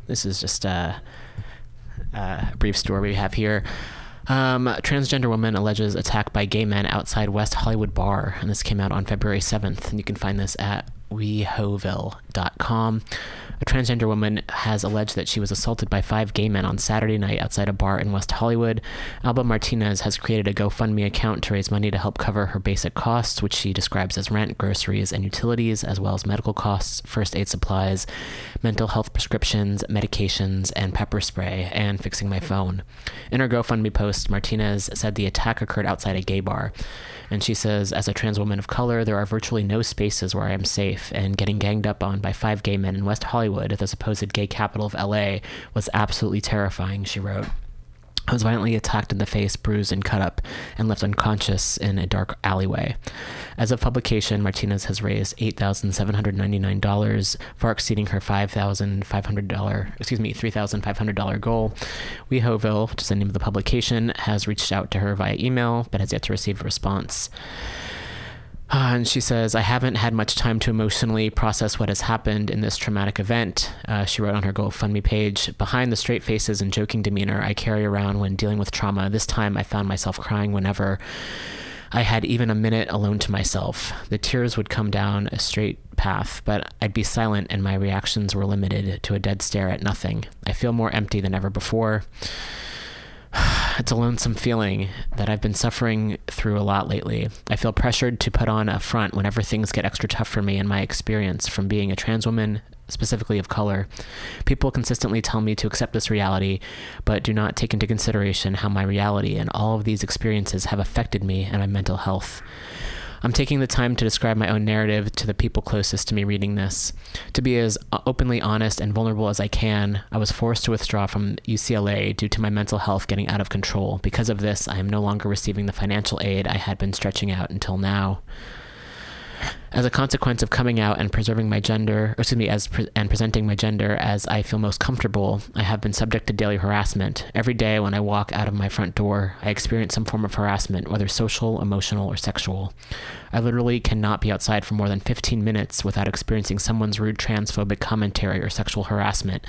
This is just a, a brief story we have here. Um, transgender woman alleges attack by gay men outside West Hollywood bar, and this came out on February 7th. And you can find this at wehoville.com. Transgender woman has alleged that she was assaulted by five gay men on Saturday night outside a bar in West Hollywood. Alba Martinez has created a GoFundMe account to raise money to help cover her basic costs, which she describes as rent, groceries, and utilities, as well as medical costs, first aid supplies, mental health prescriptions, medications, and pepper spray, and fixing my phone. In her GoFundMe post, Martinez said the attack occurred outside a gay bar. And she says, as a trans woman of color, there are virtually no spaces where I am safe, and getting ganged up on by five gay men in West Hollywood, the supposed gay capital of LA, was absolutely terrifying, she wrote. I was violently attacked in the face, bruised, and cut up, and left unconscious in a dark alleyway. As of publication, Martinez has raised $8,799, far exceeding her $5,500, excuse me, $3,500 goal. WeHoville, which is the name of the publication, has reached out to her via email, but has yet to receive a response. And she says, I haven't had much time to emotionally process what has happened in this traumatic event. Uh, she wrote on her GoFundMe page Behind the straight faces and joking demeanor I carry around when dealing with trauma, this time I found myself crying whenever I had even a minute alone to myself. The tears would come down a straight path, but I'd be silent and my reactions were limited to a dead stare at nothing. I feel more empty than ever before. It's a lonesome feeling that I've been suffering through a lot lately. I feel pressured to put on a front whenever things get extra tough for me in my experience from being a trans woman, specifically of color. People consistently tell me to accept this reality, but do not take into consideration how my reality and all of these experiences have affected me and my mental health. I'm taking the time to describe my own narrative to the people closest to me reading this. To be as uh, openly honest and vulnerable as I can, I was forced to withdraw from UCLA due to my mental health getting out of control. Because of this, I am no longer receiving the financial aid I had been stretching out until now. As a consequence of coming out and preserving my gender, excuse me, as pre- and presenting my gender as I feel most comfortable, I have been subject to daily harassment. Every day when I walk out of my front door, I experience some form of harassment, whether social, emotional, or sexual. I literally cannot be outside for more than 15 minutes without experiencing someone's rude transphobic commentary or sexual harassment,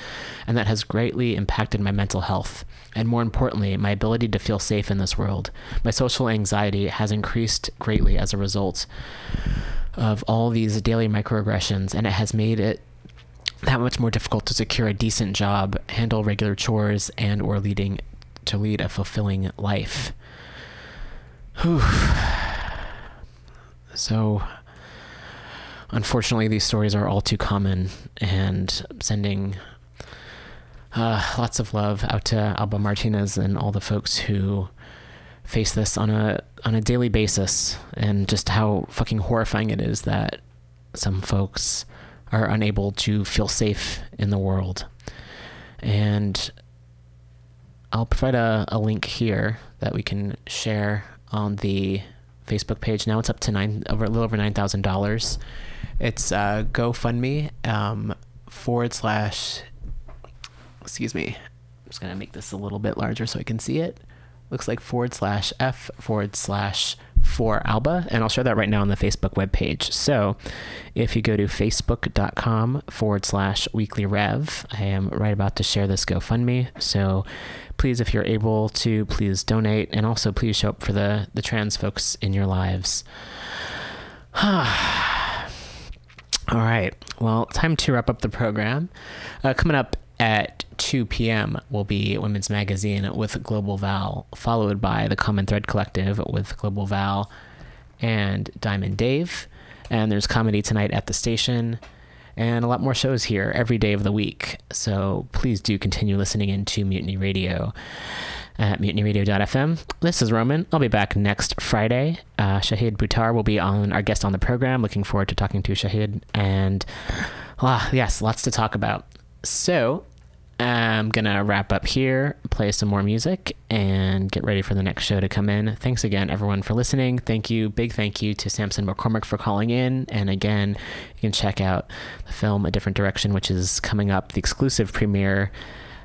and that has greatly impacted my mental health, and more importantly, my ability to feel safe in this world. My social anxiety has increased greatly as a result of all these daily microaggressions, and it has made it that much more difficult to secure a decent job, handle regular chores, and or leading to lead a fulfilling life. Whew. So, unfortunately, these stories are all too common, and sending uh, lots of love out to Alba Martinez and all the folks who face this on a on a daily basis and just how fucking horrifying it is that some folks are unable to feel safe in the world. And I'll provide a, a link here that we can share on the Facebook page. Now it's up to nine over a little over nine thousand dollars. It's uh, GoFundMe um, forward slash. Excuse me. I'm just gonna make this a little bit larger so I can see it looks like forward slash F forward slash for Alba, and I'll share that right now on the Facebook webpage. So if you go to facebook.com forward slash weekly rev, I am right about to share this GoFundMe. So please, if you're able to, please donate, and also please show up for the, the trans folks in your lives. All right. Well, time to wrap up the program. Uh, coming up at 2 p.m. will be Women's Magazine with Global Val, followed by the Common Thread Collective with Global Val and Diamond Dave. And there's comedy tonight at the station and a lot more shows here every day of the week. So please do continue listening into Mutiny Radio at mutinyradio.fm. This is Roman. I'll be back next Friday. Uh, Shahid Buttar will be on our guest on the program. Looking forward to talking to Shahid. And ah, yes, lots to talk about. So I'm gonna wrap up here, play some more music, and get ready for the next show to come in. Thanks again, everyone, for listening. Thank you, big thank you to Sampson McCormick for calling in. And again, you can check out the film A Different Direction, which is coming up, the exclusive premiere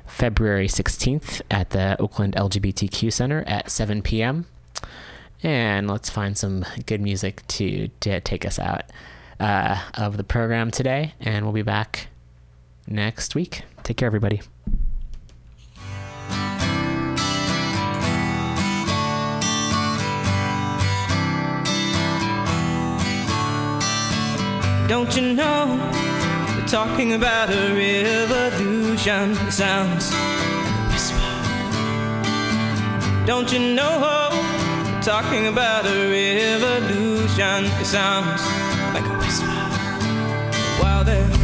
February 16th at the Oakland LGBTQ Center at 7 p.m. And let's find some good music to, to take us out uh, of the program today. And we'll be back next week. Take care, everybody. Don't you know? They're talking about a revolution. It sounds like a whisper. Don't you know? They're talking about a revolution. It sounds like a whisper. While they're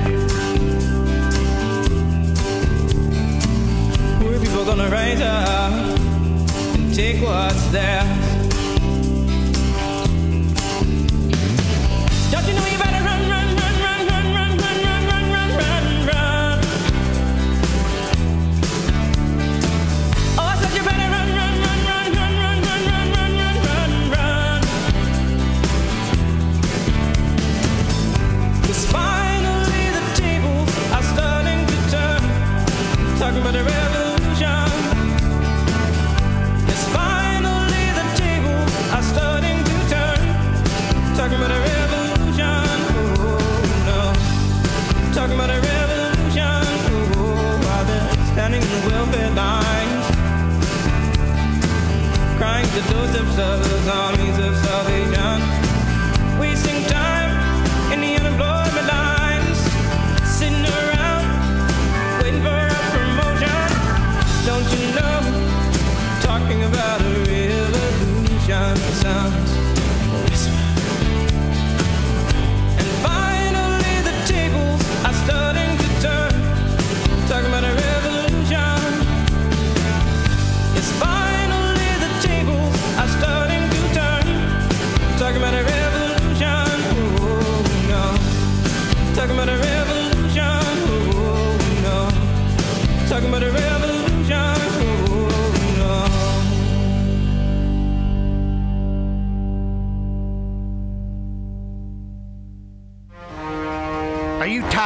People gonna rise up and take what's theirs. The doorsteps of those armies of salvation. Wasting time in the unemployment lines. Sitting around waiting for a promotion. Don't you know? Talking about a revolution sounds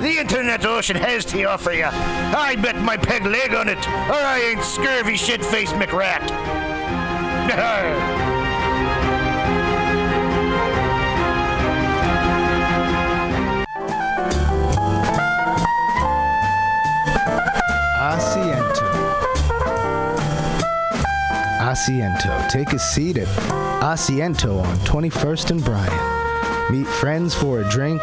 the internet ocean has to offer you. I bet my peg leg on it, or I ain't scurvy shit faced McRat. Asiento. Take a seat at Asiento on 21st and Bryant. Meet friends for a drink,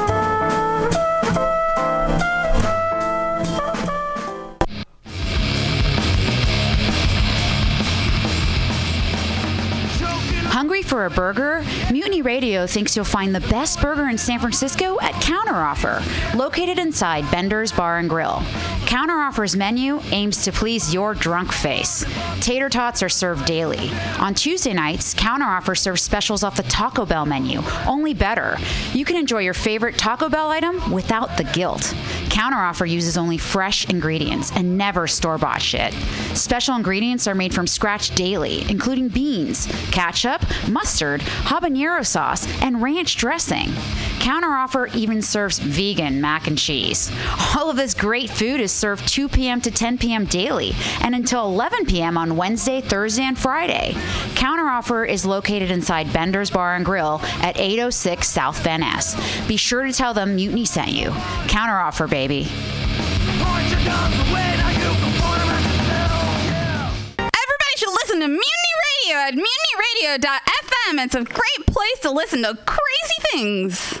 For a burger? Mutiny Radio thinks you'll find the best burger in San Francisco at Counteroffer, located inside Bender's Bar and Grill. Counteroffer's menu aims to please your drunk face. Tater tots are served daily. On Tuesday nights, Counteroffer serves specials off the Taco Bell menu, only better. You can enjoy your favorite Taco Bell item without the guilt. Counteroffer uses only fresh ingredients and never store bought shit. Special ingredients are made from scratch daily, including beans, ketchup, mustard, habanero sauce, and ranch dressing. Counteroffer even serves vegan mac and cheese. All of this great food is served 2 p.m. to 10 p.m. daily and until 11 p.m. on Wednesday, Thursday, and Friday. Counteroffer is located inside Bender's Bar and Grill at 806 South Van Ness. Be sure to tell them Mutiny sent you. Counteroffer, baby. Everybody should listen to Mutiny Radio at mutinyradio.fm. It's a great place to listen to crazy things.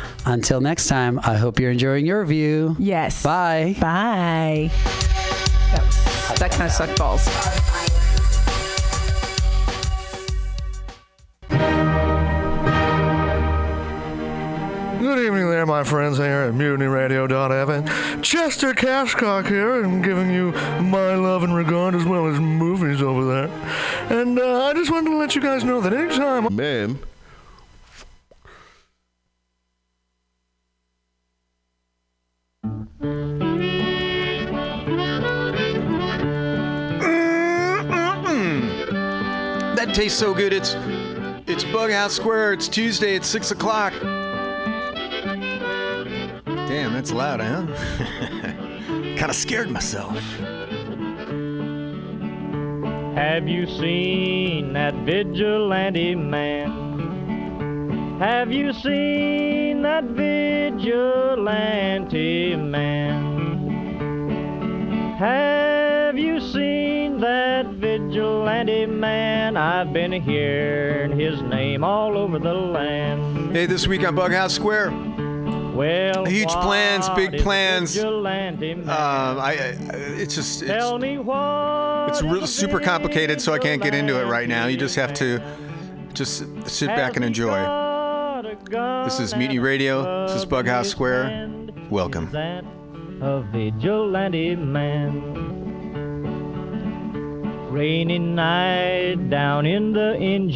Until next time, I hope you're enjoying your view. Yes. Bye. Bye. That, that kind of sucked balls. Good evening there, my friends here at MutinyRadio.fm. Chester Cashcock here, and giving you my love and regard as well as movies over there. And uh, I just wanted to let you guys know that anytime... Man. That tastes so good. It's it's Bughouse Square. It's Tuesday at six o'clock. Damn, that's loud, huh? kind of scared myself. Have you seen that vigilante man? Have you seen that vigilante man? Have you seen that vigilante man? I've been hearing his name all over the land. Hey, this week on Bughouse Square. Well, Huge plans, big plans. Um, vigilante man? I, I, it's just, it's, Tell me what it's real super complicated, so I can't get into it right now. You just have to just sit back and enjoy. This is Mutiny Radio. This is Bughouse Square. Welcome. a vigilante man. Rainy night down in the engine.